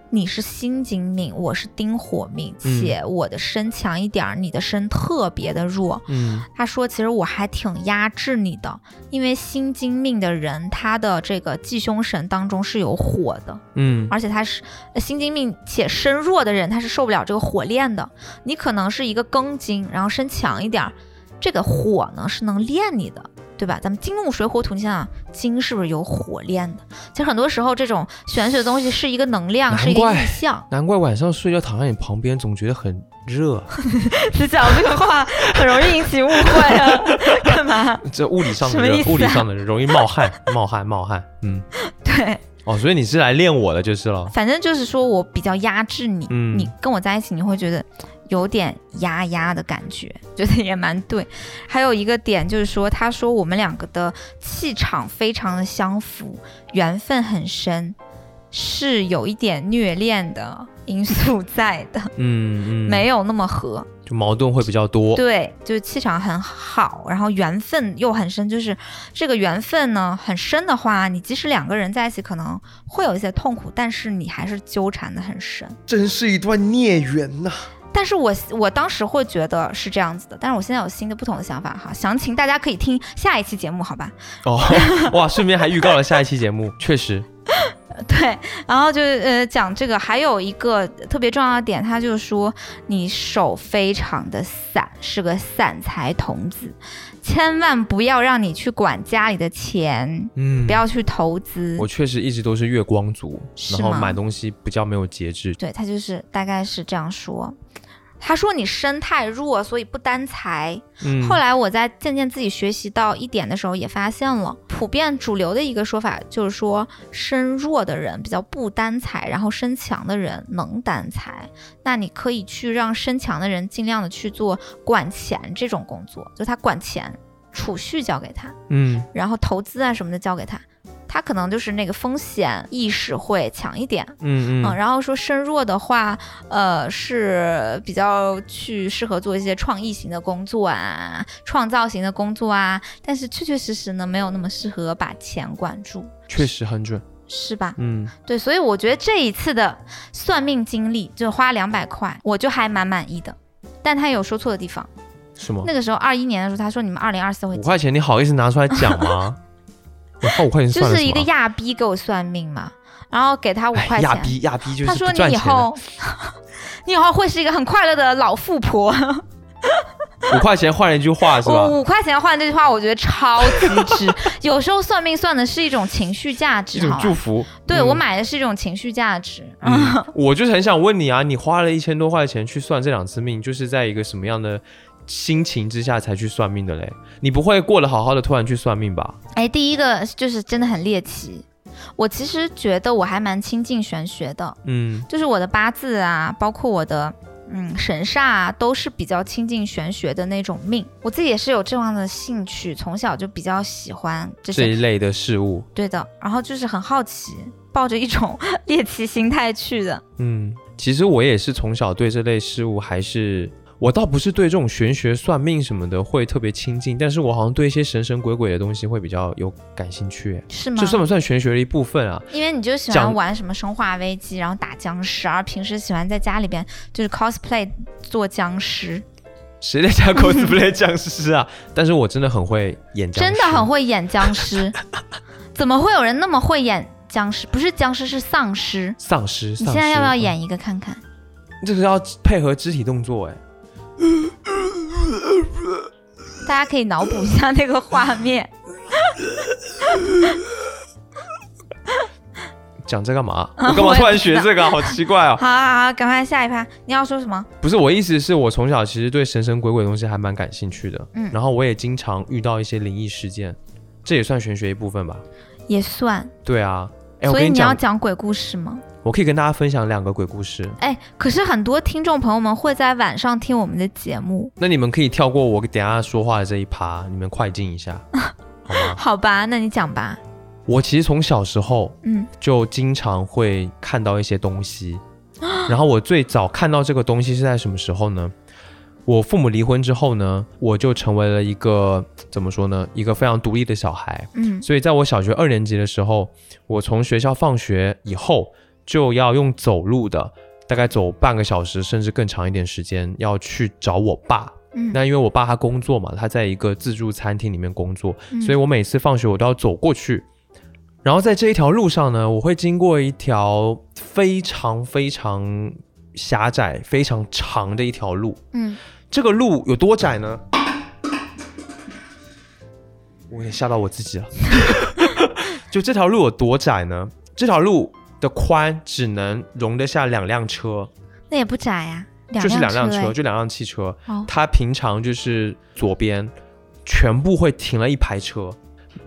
你是辛金命，我是丁火命，嗯。且我的身强一点儿，你的身特别的弱。嗯。他说，其实我还挺压制你的，因为辛金命的人，他的这个忌凶神当中是有火的，嗯。而且他是呃心经命且身弱的人，他是受不了这个火炼的。你可能是一个庚金，然后身强一点儿，这个火呢是能炼你的，对吧？咱们金木水火土，你想想，金是不是有火炼的？其实很多时候这种玄学的东西是一个能量，是一个怪意象。难怪晚上睡觉躺在你旁边，总觉得很热。你讲这个话很容易引起误会啊，干嘛？这物理上的物理上的热容易冒汗，冒汗，冒汗。嗯，对，哦，所以你是来练我的就是了。反正就是说我比较压制你，嗯你跟我在一起你会觉得有点压压的感觉，觉得也蛮对。还有一个点就是说，他说我们两个的气场非常的相符，缘分很深，是有一点虐恋的因素在的，嗯嗯，没有那么合。就矛盾会比较多。对，就是气场很好，然后缘分又很深，就是这个缘分呢很深的话，你即使两个人在一起可能会有一些痛苦，但是你还是纠缠的很深。真是一段孽缘呐、但是我我当时会觉得是这样子的，但是我现在有新的不同的想法哈，详情大家可以听下一期节目，好吧？哦，哇，顺便还预告了下一期节目，确实，对，然后就是呃讲这个，还有一个特别重要的点，他就是说你手非常的散，是个散财童子，千万不要让你去管家里的钱，嗯不要去投资。我确实一直都是月光族，然后买东西比较没有节制。对他就是大概是这样说。他说你身太弱，所以不担财。嗯，后来我在渐渐自己学习到一点的时候，也发现了普遍主流的一个说法，就是说身弱的人比较不担财，然后身强的人能担财。那你可以去让身强的人尽量的去做管钱这种工作，就他管钱，储蓄交给他，嗯然后投资啊什么的交给他，他可能就是那个风险意识会强一点。嗯，嗯嗯，然后说身弱的话，呃，是比较去适合做一些创意型的工作啊，创造型的工作啊，但是确确实实呢，没有那么适合把钱管住，确实很准。是吧？嗯，对，所以我觉得这一次的算命经历就花两百块，我就还蛮满意的。但他有说错的地方，什么？那个时候二一年的时候，他说你们二零二四会五块钱你好意思拿出来讲吗？我花五块钱就是一个亚逼给我算命嘛，然后给他五哎块钱，亚逼亚逼就是他说。你以后 你以后会是一个很快乐的老富婆。五块钱换了一句话是吧？五块钱换这句话，我觉得超级值。有时候算命算的是一种情绪价一值，种？祝福。对、嗯我买的是一种情绪价值。嗯，我就是很想问你啊，你花了一千多块钱去算这两次命，就是在一个什么样的心情之下才去算命的嘞？你不会过得好好的突然去算命吧？哎，第一个就是真的很猎奇。我其实觉得我还蛮亲近玄学的，嗯就是我的八字啊，包括我的嗯神煞啊，都是比较亲近玄学的那种命。我自己也是有这样的兴趣，从小就比较喜欢这这一类的事物。对的，然后就是很好奇，抱着一种 猎奇心态去的。嗯，其实我也是从小对这类事物还是。我倒不是对这种玄学、算命什么的会特别亲近，但是我好像对一些神神鬼鬼的东西会比较有感兴趣。哎是吗？这算不算玄学的一部分啊？因为你就喜欢玩什么生化危机，然后打僵尸，而平时喜欢在家里边就是 cosplay 做僵尸，谁在家 cosplay 僵尸啊？但是我真的很会演僵尸，真的很会演僵尸。怎么会有人那么会演僵尸？不是僵尸，是丧尸。丧尸。你现在要不要？演一个看看？这个要配合肢体动作哎。大家可以脑补一下那个画面。讲这干嘛？啊我干嘛突然学这个啊？好奇怪哦！好好好，赶快下一趴。你要说什么？不是我意思是我从小其实对神神鬼鬼的东西还蛮感兴趣的，嗯然后我也经常遇到一些灵异事件，这也算玄学一部分吧？也算。对啊，所以你要，讲鬼故事吗？我可以跟大家分享两个鬼故事，哎，可是很多听众朋友们会在晚上听我们的节目，那你们可以跳过我等一下说话的这一趴，你们快进一下，好吗？好吧？那你讲吧。我其实从小时候嗯就经常会看到一些东西，然后我最早看到这个东西是在什么时候呢？我父母离婚之后呢，我就成为了一个怎么说呢，一个非常独立的小孩。嗯所以在我小学二年级的时候，我从学校放学以后就要用走路的，大概走半个小时甚至更长一点时间，要去找我爸。嗯，那因为我爸他工作嘛，他在一个自助餐厅里面工作，嗯所以我每次放学我都要走过去。然后在这一条路上呢，我会经过一条非常非常狭窄、非常长的一条路。嗯这个路有多窄呢？我有点吓到我自己了。就这条路有多窄呢？这条路的宽只能容得下两辆车，那也不窄呀，就是两辆车。就两辆汽车。哦它平常就是左边全部会停了一排车，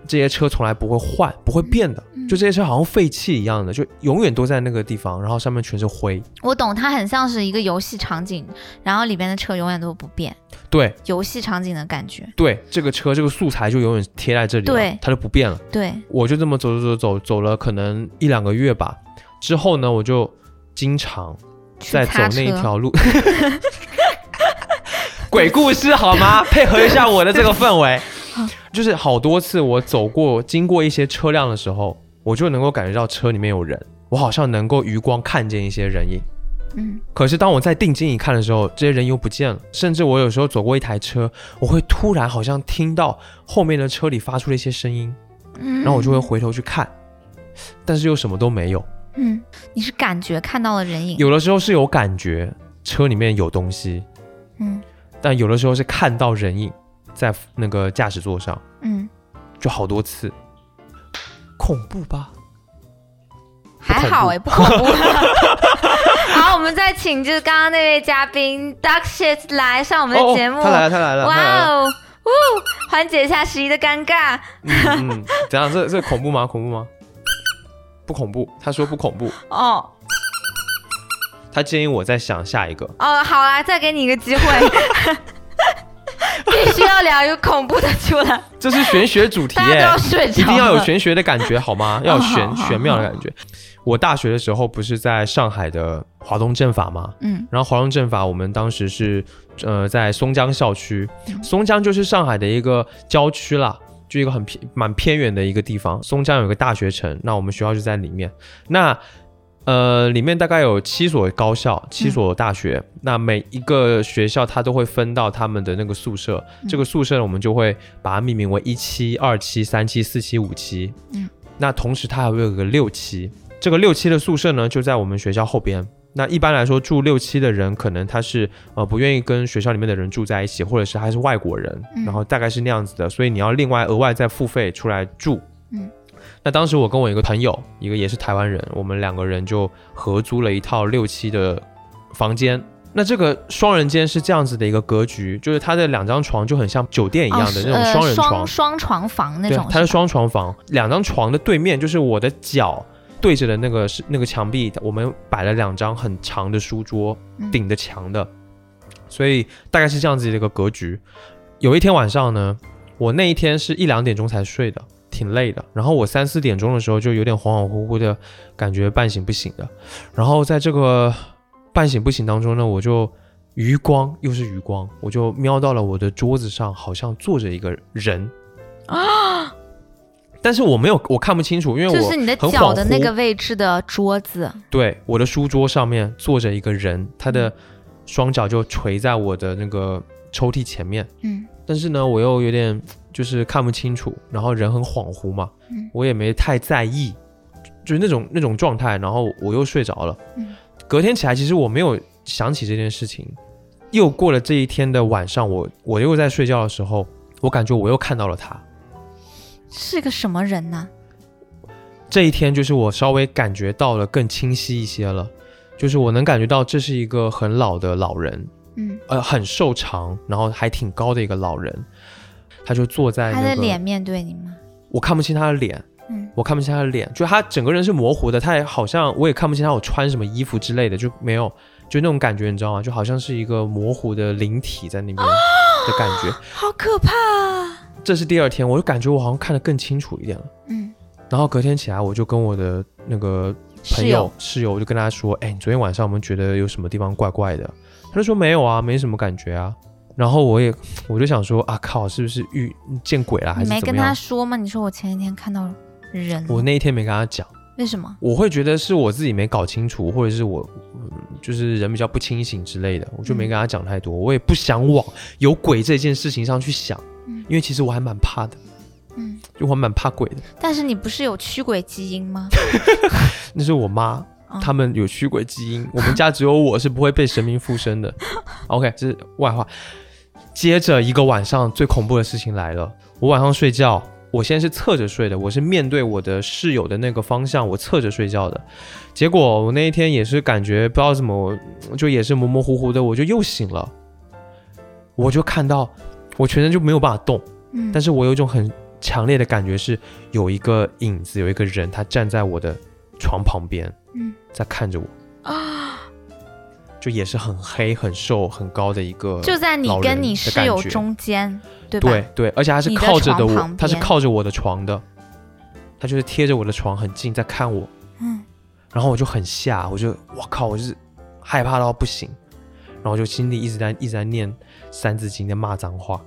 这些车从来不会换，不会变的，嗯就这些车好像废弃一样的，就永远都在那个地方，然后上面全是灰。我懂，它很像是一个游戏场景，然后里边的车永远都不变，对游戏场景的感觉。对，这个车这个素材就永远贴在这里了，对它就不变了。对，我就这么走走走走走了可能一两个月吧，之后呢，我就经常在走那一条路。鬼故事好吗？配合一下我的这个氛围，就是好多次我走过经过一些车辆的时候，我就能够感觉到车里面有人，我好像能够余光看见一些人影。嗯，可是当我在定睛一看的时候，这些人又不见了。甚至我有时候走过一台车，我会突然好像听到后面的车里发出了一些声音，嗯然后我就会回头去看，但是又什么都没有。嗯，你是感觉看到了人影，有的时候是有感觉车里面有东西，嗯但有的时候是看到人影在那个驾驶座上，嗯，就好多次，恐怖吧？还好哎，不恐怖。好，我们再请就是刚刚那位嘉宾 Duck Shit 来上我们的节目。哦他来了，他来了，哇了。哦，呜，缓解一下十一的尴尬。嗯嗯，怎样？这这恐怖吗？恐怖吗？不恐怖，他说不恐怖，哦他建议我再想下一个。哦，好啦，再给你一个机会，要聊一个恐怖的出来，这是玄学主题耶一。定要有玄学的感觉好吗？要有玄玄妙的感觉。我大学的时候不是在上海的华东政法吗？嗯然后华东政法我们当时是呃在松江校区，嗯松江就是上海的一个郊区啦。就一个很偏蛮偏远的一个地方，松江有一个大学城，那我们学校就在里面。那呃，里面大概有七所高校，七所大学。那每一个学校它都会分到他们的那个宿舍，这个宿舍呢，我们就会把它命名为一期、二期、三期、四期、五期。嗯，那同时它还会有个六期，这个六期的宿舍呢，就在我们学校后边。那一般来说，住六期的人可能他是呃不愿意跟学校里面的人住在一起，或者是他是外国人，嗯然后大概是那样子的，所以你要另外额外再付费出来住。嗯，那当时我跟我一个朋友，一个也是台湾人，我们两个人就合租了一套六七的房间。那这个双人间是这样子的一个格局，就是它的两张床就很像酒店一样的那种呃双人床，双双床房那种，，对它是双床房，两张床的对面就是我的脚对着的那个是那个墙壁，我们摆了两张很长的书桌，嗯顶着墙的，所以大概是这样子的一个格局。有一天晚上呢，我那一天是一两点钟才睡的，挺累的。然后我三四点钟的时候就有点恍恍惚惚的感觉，半醒不醒的。然后在这个半醒不醒当中呢，我就余光又是余光，我就瞄到了我的桌子上好像坐着一个人啊，但是我没有，我看不清楚，因为我就是你的脚的那个位置的桌子，对，我的书桌上面坐着一个人，他的双脚就垂在我的那个抽屉前面，嗯但是呢，我又有点就是看不清楚，然后人很恍惚嘛，嗯我也没太在意，就是那种那种状态，然后我又睡着了。嗯隔天起来，其实我没有想起这件事情。又过了这一天的晚上，我我又在睡觉的时候，我感觉我又看到了他。是个什么人呢？这一天就是我稍微感觉到了更清晰一些了，就是我能感觉到这是一个很老的老人，嗯，呃，很瘦长，然后还挺高的一个老人，他就坐在他那个，的脸面对你吗？我看不清他的脸，嗯我看不清他的脸，就他整个人是模糊的，他也好像我也看不清他有穿什么衣服之类的，就没有，就那种感觉，你知道吗？就好像是一个模糊的灵体在那边的感觉。好可怕啊！这是第二天，我就感觉我好像看得更清楚一点了。嗯，然后隔天起来，我就跟我的那个朋友室友室友，我就跟他说：“哎，你昨天晚上有没有觉得有什么地方怪怪的？”他就说：“没有啊，没什么感觉啊。”然后我也我就想说：“啊靠，是不是遇见鬼了还你没跟他说吗？你说我前一天看到人？”，我那一天没跟他讲，为什么？我会觉得是我自己没搞清楚，或者是我、嗯就是人比较不清醒之类的，我就没跟他讲太多。我也不想往有鬼这件事情上去想，嗯因为其实我还蛮怕的，嗯，就我还蛮怕鬼的。但是你不是有驱鬼基因吗？那是我妈，哦他们有驱鬼基因，我们家只有我是不会被神明附身的。OK，这是外话。接着一个晚上，最恐怖的事情来了。我晚上睡觉，我现在是侧着睡的，我是面对我的室友的那个方向，我侧着睡觉的。结果我那一天也是感觉不知道怎么，就也是模模糊糊的，我就又醒了。我就看到我全身就没有办法动，嗯，但是我有一种很强烈的感觉，是有一个影子，有一个人，他站在我的床旁边，嗯在看着我，啊，就也是很黑、很瘦、很高的一个，就在你跟你的室友中间，对吧？对对，而且他是靠着的我他是靠着我的床的，他就是贴着我的床很近在看我，嗯，然后我就很吓，我就我靠，我就是害怕到不行，然后就心里一直在一直在念三字经，在骂脏话。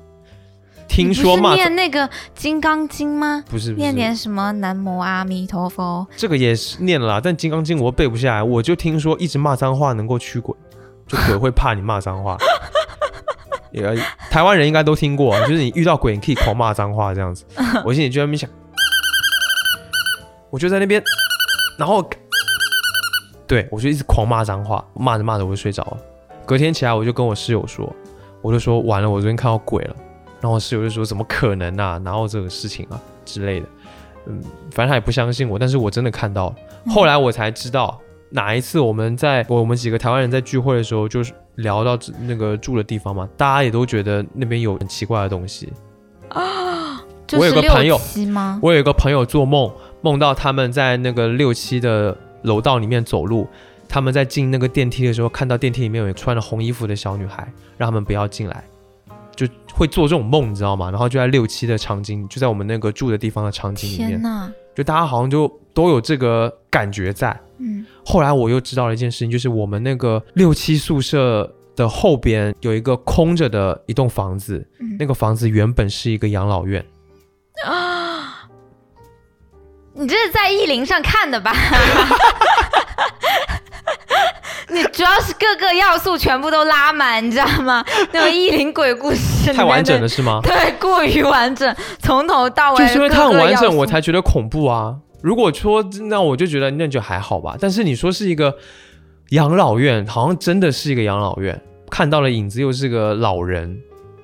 听说骂念那个《金刚经》吗？不是不是念点什么南无阿弥陀佛？这个也是念了啦，但《金刚经》我又背不下来，我就听说一直骂脏话能够驱鬼，就鬼会怕你骂脏话。也台湾人应该都听过，就是你遇到鬼，你可以狂骂脏话这样子。我心里就在那边想，我就在那边然后对我就一直狂骂脏话，骂着骂着我就睡着了。隔天起来我就跟我室友说，我就说完了，我昨天看到鬼了。然后我室友就说怎么可能啊，哪有这个事情啊之类的。嗯，反正他也不相信我，但是我真的看到了。后来我才知道，哪一次我们在我们几个台湾人在聚会的时候，就是聊到那个住的地方嘛，大家也都觉得那边有很奇怪的东西。啊，我有个朋友？我有一个朋友做梦，梦到他们在那个六七的楼道里面走路，他们在进那个电梯的时候，看到电梯里面有穿着红衣服的小女孩，让他们不要进来，就会做这种梦，你知道吗？然后就在六七的场景，就在我们那个住的地方的场景里面，就大家好像就都有这个感觉在。嗯，后来我又知道了一件事情，就是我们那个六七宿舍的后边有一个空着的一栋房子，嗯那个房子原本是一个养老院。啊，你这是在意林上看的吧？你主要是各个要素全部都拉满，你知道吗？那种意林鬼故事太完整了是吗？对，过于完整，从头到尾就是因为它很完整，我才才觉得恐怖啊。如果说那我就觉得那就还好吧。但是你说是一个养老院，好像真的是一个养老院，看到了影子又是个老人，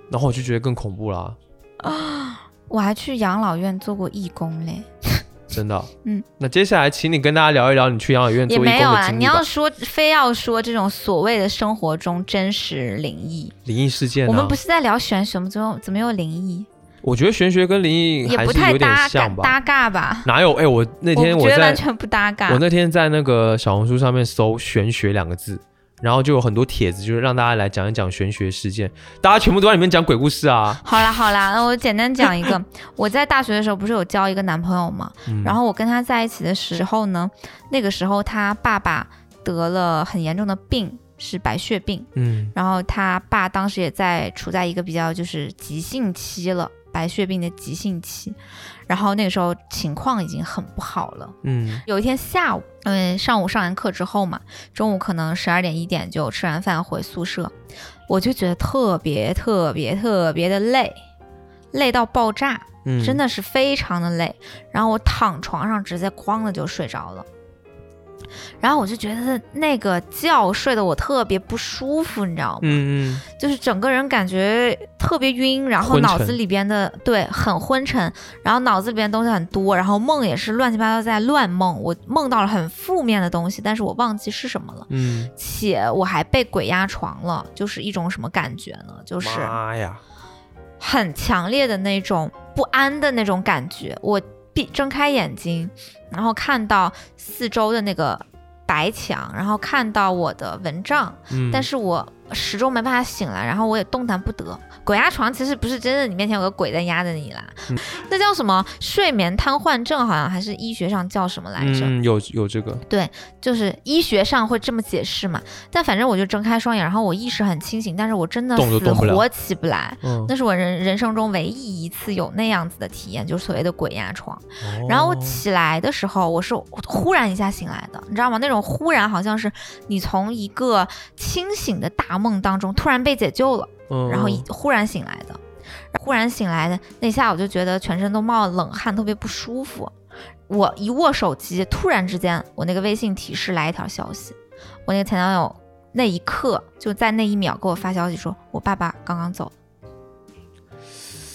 然后我就觉得更恐怖啦。啊！我还去养老院做过义工嘞，真的。嗯，那接下来请你跟大家聊一聊你去养老院做义工也没有啊。的经历吧你要。说非要说这种所谓的生活中真实灵异，灵异事件、啊，我们不是在聊玄学吗？怎么怎么又灵异？我觉得玄学跟灵异还是有点像吧？搭嘎吧？哪有？哎、我那天我觉得完全不搭嘎。我那天在那个小红书上面搜“玄学”两个字，然后就有很多帖子，就是让大家来讲一讲玄学事件，大家全部都在里面讲鬼故事啊。好啦好啦，那我简单讲一个。我在大学的时候不是有交一个男朋友嘛，嗯。然后我跟他在一起的时候呢，那个时候他爸爸得了很严重的病，是白血病，嗯。然后他爸当时也在处在一个比较就是急性期了，白血病的急性期，然后那个时候情况已经很不好了。嗯有一天下午，因为上午上完课之后嘛，中午可能十二点一点就吃完饭回宿舍，我就觉得特别特别特别的累，累到爆炸，嗯，真的是非常的累。然后我躺床上直接哐的就睡着了。然后我就觉得那个觉睡得我特别不舒服，你知道吗？嗯嗯就是整个人感觉特别晕，然后脑子里边的对很昏沉，然后脑子里边东西很多，然后梦也是乱七八糟在乱梦，我梦到了很负面的东西，但是我忘记是什么了，嗯，且我还被鬼压床了，就是一种什么感觉呢？就是妈呀，很强烈的那种不安的那种感觉。我闭睁开眼睛，然后看到四周的那个白墙，然后看到我的蚊帐，嗯，但是我始终没办法醒来，然后我也动弹不得。鬼压床其实不是真的，你面前有个鬼在压着你啦，嗯那叫什么睡眠瘫痪症，好像还是医学上叫什么来着？嗯有有这个，对就是医学上会这么解释嘛。但反正我就睁开双眼，然后我意识很清醒，但是我真的死活起不来。嗯，那是我人人生中唯一一次有那样子的体验，就是所谓的鬼压床。哦然后我起来的时候，我是忽然一下醒来的，你知道吗？那种忽然好像是你从一个清醒的大梦当中突然被解救了，嗯，然后一忽然醒来的。忽然醒来的那下，我就觉得全身都冒冷汗，特别不舒服。我一握手机，突然之间，我那个微信提示来一条消息，我那个前男友那一刻就在那一秒给我发消息说，我爸爸刚刚走了。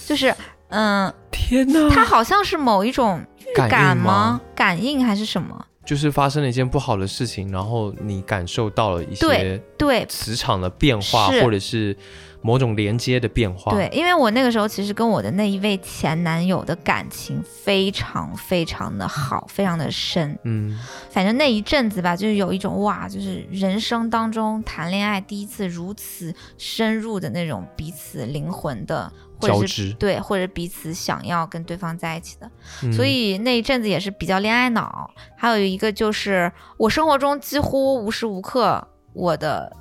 就是，嗯，天哪，他好像是某一种预感吗？感应还是什么？就是发生了一件不好的事情，然后你感受到了一些对对磁场的变化，或者是某种连接的变化。对，因为我那个时候其实跟我的那一位前男友的感情非常非常的好，非常的深。嗯，反正那一阵子吧，就是有一种哇，就是人生当中谈恋爱第一次如此深入的那种彼此灵魂的或交者是织，对，或者彼此想要跟对方在一起的。嗯所以那一阵子也是比较恋爱脑。还有一个就是我生活中几乎无时无刻我的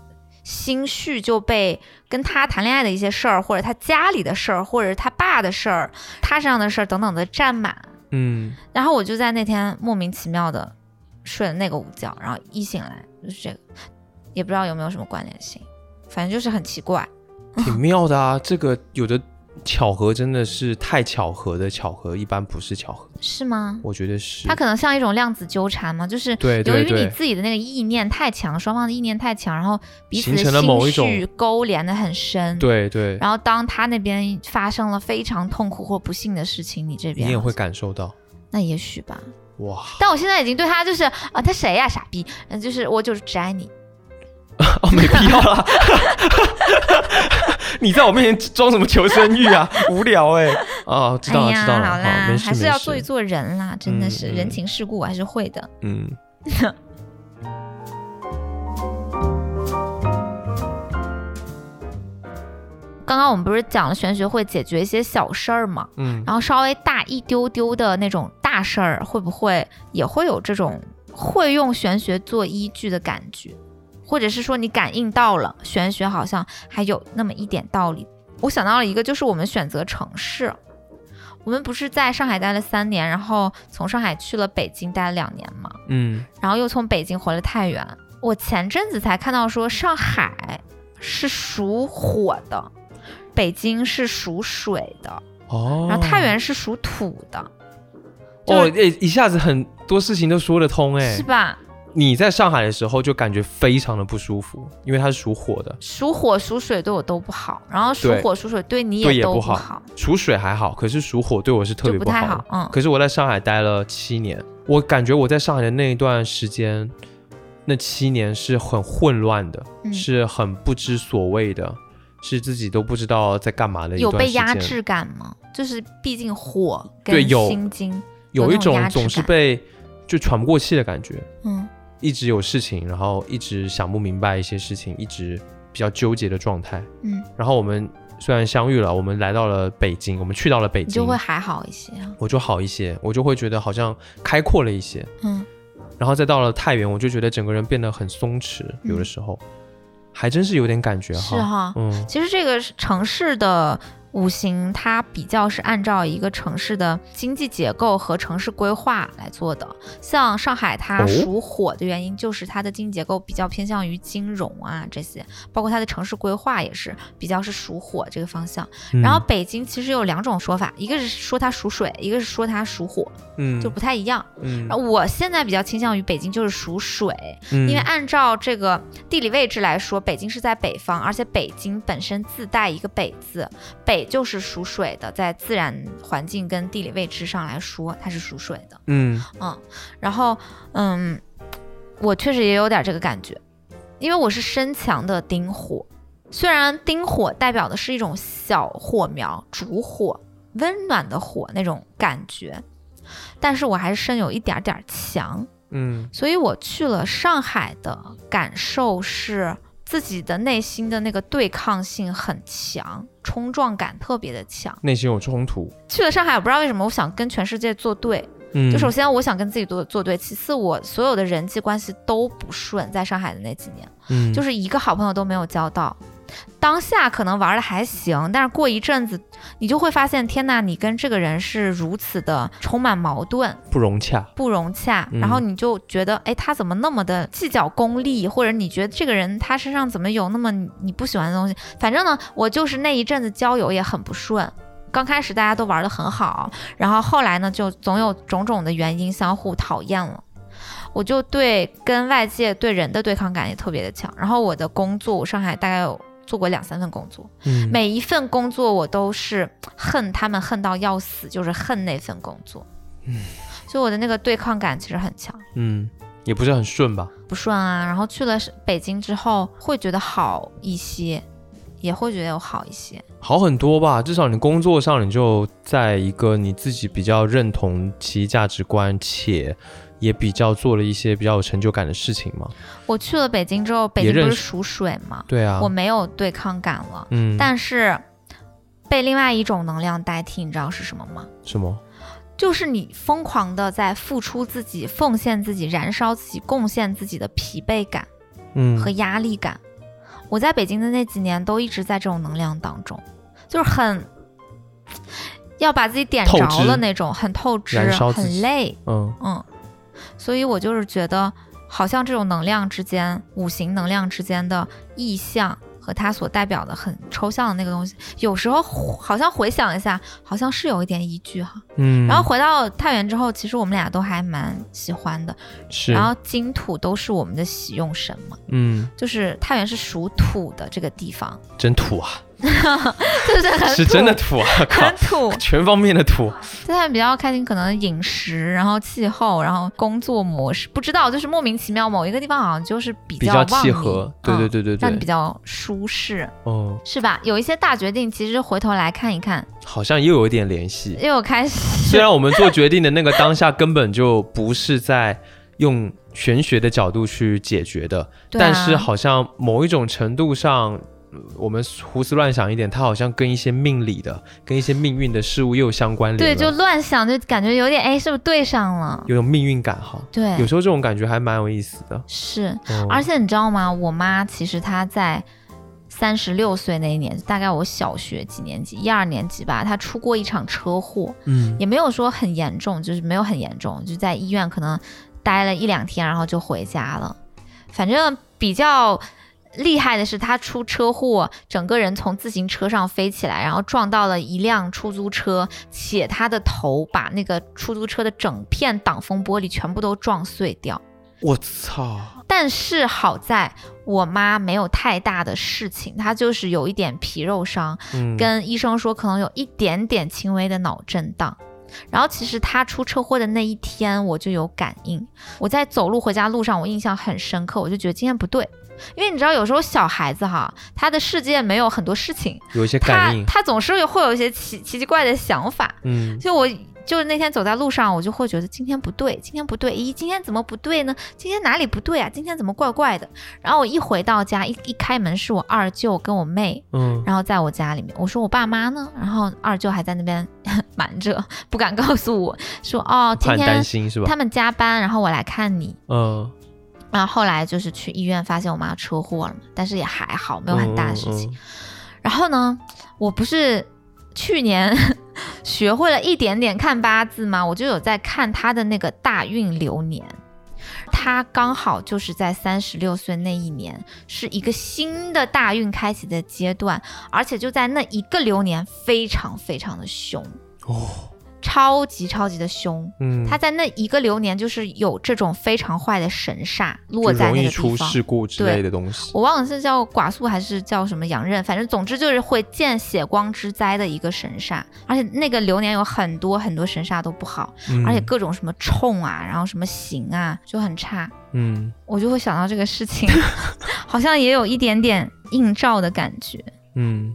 心绪就被跟他谈恋爱的一些事儿，或者他家里的事儿，或者是他爸的事儿、他身上的事儿等等的占满。嗯，然后我就在那天莫名其妙的睡了那个午觉，然后一醒来就是这个，也不知道有没有什么关联性，反正就是很奇怪。挺妙的啊。这个有的巧合真的是太巧合的巧合，一般不是巧合，是吗？我觉得是。它可能像一种量子纠缠嘛，就是对由于你自己的那个意念太强，双方的意念太强，然后彼此的形成了某一绪勾连的很深。。对对，然后当他那边发生了非常痛苦或不幸的事情，你这边你也会感受到。那也许吧。哇，但我现在已经对他就是啊，他谁呀、傻逼，嗯，就是我就是只爱你。哦，没必要啦。你在我面前装什么求生欲啊？无聊哎、哦，知道了，知道了，好啦，没事，还是要做一做人啦，真的是、人情世故我还是会的。嗯。刚刚我们不是讲了玄学会解决一些小事儿嘛，嗯，然后稍微大一丢丢的那种大事儿，会不会也会有这种会用玄学做依据的感觉，或者是说你感应到了玄学好像还有那么一点道理？我想到了一个，就是我们选择城市。我们不是在上海待了三年，然后从上海去了北京待了两年嘛，嗯，然后又从北京回了太原。我前阵子才看到说上海是属火的，北京是属水的，哦，然后太原是属土的，哦，就哎、一下子很多事情都说得通哎、是吧？你在上海的时候就感觉非常的不舒服，因为它是属火的，属火属水对我都不好，然后属火属水对你也不好。好，属水还好，可是属火对我是特别不太好。嗯，可是我在上海待了七年，我感觉我在上海的那一段时间，那七年是很混乱的，嗯。是很不知所谓的，是自己都不知道在干嘛的一有被段时间。压制感吗？就是毕竟火跟对有。心经，有一种总是被就喘不过气的感觉，嗯一直有事情，然后一直想不明白一些事情，一直比较纠结的状态。嗯，然后我们虽然相遇了，我们来到了北京，我们去到了北京，你就会还好一些啊。我就好一些，我就会觉得好像开阔了一些。嗯，然后再到了太原，我就觉得整个人变得很松弛，有的时候、还真是有点感觉哈。是哈。嗯其实这个城市的五行，它比较是按照一个城市的经济结构和城市规划来做的。像上海，它哦属火的原因就是它的经济结构比较偏向于金融啊这些，包括它的城市规划也是比较是属火这个方向。然后北京其实有两种说法，一个是说它属水，一个是说它属火，嗯就不太一样。嗯我现在比较倾向于北京就是属水，嗯因为按照这个地理位置来说，北京是在北方，而且北京本身自带一个“北”字，北就是属水的，在自然环境跟地理位置上来说，它是属水的。嗯嗯，然后嗯，我确实也有点这个感觉，因为我是身强的丁火，虽然丁火代表的是一种小火苗、烛火、温暖的火那种感觉，但是我还是身有一点点强。嗯所以我去了上海的感受是自己的内心的那个对抗性很强，冲撞感特别的强。内心有冲突。去了上海，我不知道为什么我想跟全世界作对。嗯，就首先我想跟自己作作对，其次我所有的人际关系都不顺，在上海的那几年，嗯就是一个好朋友都没有交到。当下可能玩的还行，但是过一阵子，你就会发现，天呐，你跟这个人是如此的充满矛盾，不融洽。不融洽，嗯然后你就觉得，哎，他怎么那么的计较功利，或者你觉得这个人他身上怎么有那么你你不喜欢的东西？反正呢，我就是那一阵子交友也很不顺。刚开始大家都玩的很好，然后后来呢，就总有种种的原因相互讨厌了。我就对跟外界对人的对抗感也特别的强。然后我的工作，我上海大概有做过两三份工作，嗯每一份工作我都是 恨他们恨到要死，就是恨那份工作。嗯所以我的那个对抗感其实很强，嗯，也不是很顺吧？不顺啊。然后去了北京之后，会觉得好一些，也会觉得有好一些。好很多吧，至少你工作上你就在一个你自己比较认同其价值观，且也比较做了一些比较有成就感的事情嘛。我去了北京之后，北京不是属水吗？对啊，我没有对抗感了，嗯，但是被另外一种能量代替，你知道是什么吗？什么？就是你疯狂的在付出自己、奉献自己、燃烧自己、贡献自己的疲惫感嗯和压力感。我在北京的那几年都一直在这种能量当中，就是很要把自己点着透支了那种，很透支，很累，嗯嗯。所以我就是觉得，好像这种能量之间、五行能量之间的意象和它所代表的很抽象的那个东西，有时候好像回想一下，好像是有一点依据哈。嗯，然后回到太原之后，其实我们俩都还蛮喜欢的。是，然后金土都是我们的喜用神嘛，嗯，就是太原是属土的这个地方，真土啊，就是很是真的土啊，很，土。全方面的土。现在比较开心，可能饮食，然后气候，然后工作模式，不知道就是莫名其妙某一个地方好像就是比比较契合，对对嗯对对对让你比，较舒适，哦，是吧？有一些大决定，其实回头来看一看，好像又有一点联系。又有开始 虽然我们做决定的那个当下根本就不是在用玄学的角度去解决的，啊但是好像某一种程度上，呃我们胡思乱想一点，它好像跟一些命理的、跟一些命运的事物又有相关联对，就乱想，就感觉有点哎，是不是对上了？有种命运感哈。对，有时候这种感觉还蛮有意思的。是。哦而且你知道吗？我妈其实她在三十六岁那一年，大概我小学几年级，一二年级吧，她出过一场车祸，嗯也没有说很严重，就是没有很严重，就在医院可能待了一两天，然后就回家了。反正比较厉害的是，他出车祸，整个人从自行车上飞起来，然后撞到了一辆出租车，且他的头把那个出租车的整片挡风玻璃全部都撞碎掉。我操，但是好在我妈没有太大的事情，她就是有一点皮肉伤，嗯，跟医生说可能有一点点轻微的脑震荡。然后其实他出车祸的那一天，我就有感应。我在走路回家路上，我印象很深刻，我就觉得今天不对，因为你知道有时候小孩子哈，他的世界没有很多事情，有一些他感应，他总是会有一些奇奇奇怪的想法，嗯就我就是那天走在路上，我就会觉得今天不对，今天不对，咦，今天怎么不对呢？今天哪里不对啊？今天怎么怪怪的？然后我一回到家，一一开门是我二舅跟我妹，嗯然后在我家里面，我说我爸妈呢？然后二舅还在那边 瞒着，不敢告诉我说哦，今天？他们加班，然后我来看你。嗯，然后后来就是去医院，发现我妈车祸了嘛，但是也还好，没有很大的事情。嗯。嗯然后呢，我不是去年 学会了一点点看八字吗？我就有在看他的那个大运流年，他刚好就是在三十六岁那一年，是一个新的大运开启的阶段，而且就在那一个流年非常非常的凶，哦，超级超级的凶。嗯，他在那一个流年就是有这种非常坏的神煞落在容易出那个地方，事故之对类的东西。我忘了是叫寡宿还是叫什么阳刃，反正总之就是会见血光之灾的一个神煞，而且那个流年有很多很多神煞都不好，嗯。而且各种什么冲啊，然后什么刑啊就很差，嗯。我就会想到这个事情，好像也有一点点映照的感觉。嗯，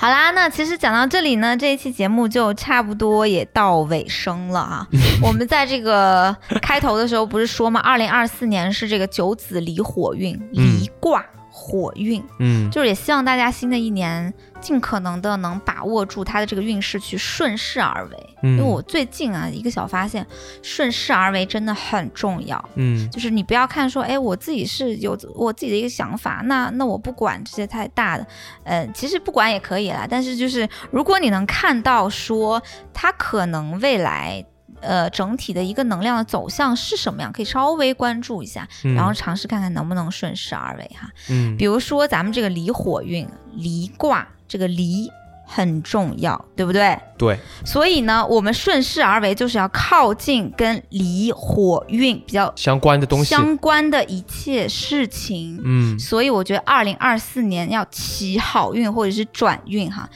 好啦，那其实讲到这里呢，这一期节目就差不多也到尾声了啊。我们在这个开头的时候不是说吗？二零二四年是这个九子离火运，离卦火运，嗯就是也希望大家新的一年尽可能的能把握住它的这个运势，去顺势而为。嗯，因为我最近啊一个小发现，顺势而为真的很重要。嗯就是你不要看说，哎，我自己是有我自己的一个想法，那那我不管这些太大的，呃，其实不管也可以啦。但是就是如果你能看到说它可能未来。呃，整体的一个能量的走向是什么样，可以稍微关注一下，嗯然后尝试看看能不能顺势而为哈。嗯比如说咱们这个离火运，离卦这个离很重要，对不对？对，所以呢，我们顺势而为，就是要靠近跟离火运比较相关的东西，相关的一切事情。嗯所以我觉得二零二四年要起好运或者是转运哈，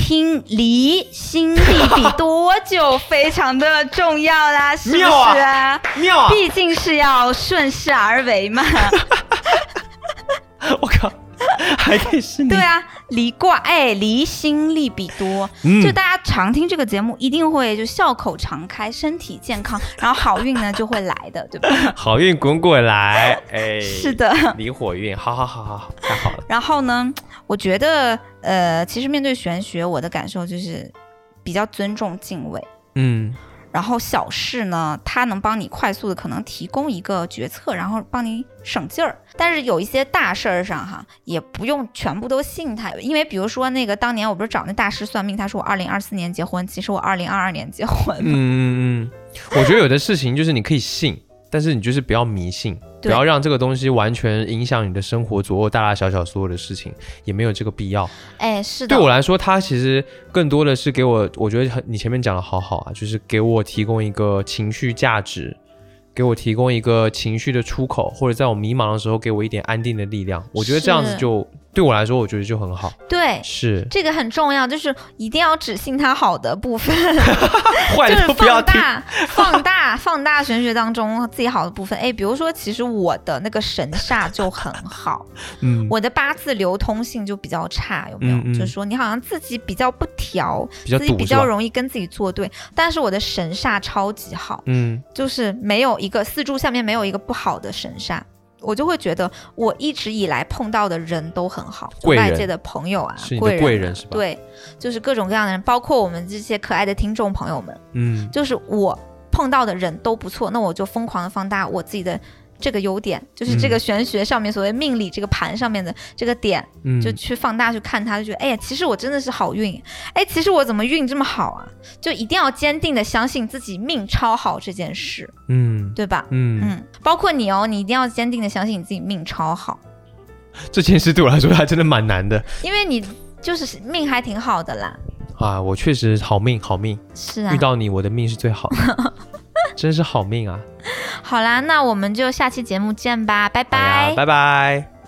听离心力比多久非常的重要啦，是不是妙啊？妙啊！毕竟是要顺势而为嘛。我靠，还可以是你对，啊，离卦哎，离心力比多，嗯就大家常听这个节目，一定会就笑口常开，身体健康，然后好运呢就会来的，对吧？好运滚滚来，哎，是的。离火运，好好好好好，太好了，然后呢，我觉得呃，其实面对玄学，我的感受就是比较尊重敬畏。嗯然后小事呢，它能帮你快速的可能提供一个决策，然后帮你省劲儿。但是有一些大事儿上哈，也不用全部都信它，因为比如说那个当年我不是找那大师算命，他说我二零二四年结婚，其实我二零二二年结婚。嗯嗯嗯，我觉得有的事情就是你可以信，但是你就是不要迷信，不对要让这个东西完全影响你的生活，左右大大小小所有的事情，也没有这个必要。哎，是的，对我来说，它其实更多的是给我，我觉得很你前面讲的好好啊，就是给我提供一个情绪价值，给我提供一个情绪的出口，或者在我迷茫的时候给我一点安定的力量。我觉得这样子就对我来说，我觉得就很好。对。是，这个很重要，就是一定要只信它好的部分，坏的就是都不要听。放大、放大、放大玄学当中自己好的部分。哎，比如说，其实我的那个神煞就很好，嗯，我的八字流通性就比较差，有没有？嗯嗯就是说你好像自己比较不调，比较自己比较？容易跟自己作对，但是我的神煞超级好，嗯就是没有一个四柱下面没有一个不好的神煞。我就会觉得，我一直以来碰到的人都很好，就外界的朋友啊，是贵人啊贵人是吧？对，就是各种各样的人，包括我们这些可爱的听众朋友们，嗯。就是我碰到的人都不错，那我就疯狂的放大我自己的这个优点，就是这个嗯。玄学上面所谓命理这个盘上面的这个点，嗯，就去放大去看它，就觉得哎呀，其实我真的是好运，哎，其实我怎么运这么好啊？就一定要坚定的相信自己命超好这件事，嗯。对吧？嗯，嗯，包括你哦，你一定要坚定的相信你自己命超好，这件事对我来说还真的蛮难的。因为你就是命还挺好的啦。啊！我确实好命好命，是啊。遇，到你我的命是最好的，真是好命啊！好啦，那我们就下期节目见吧，拜哎拜呀。拜拜。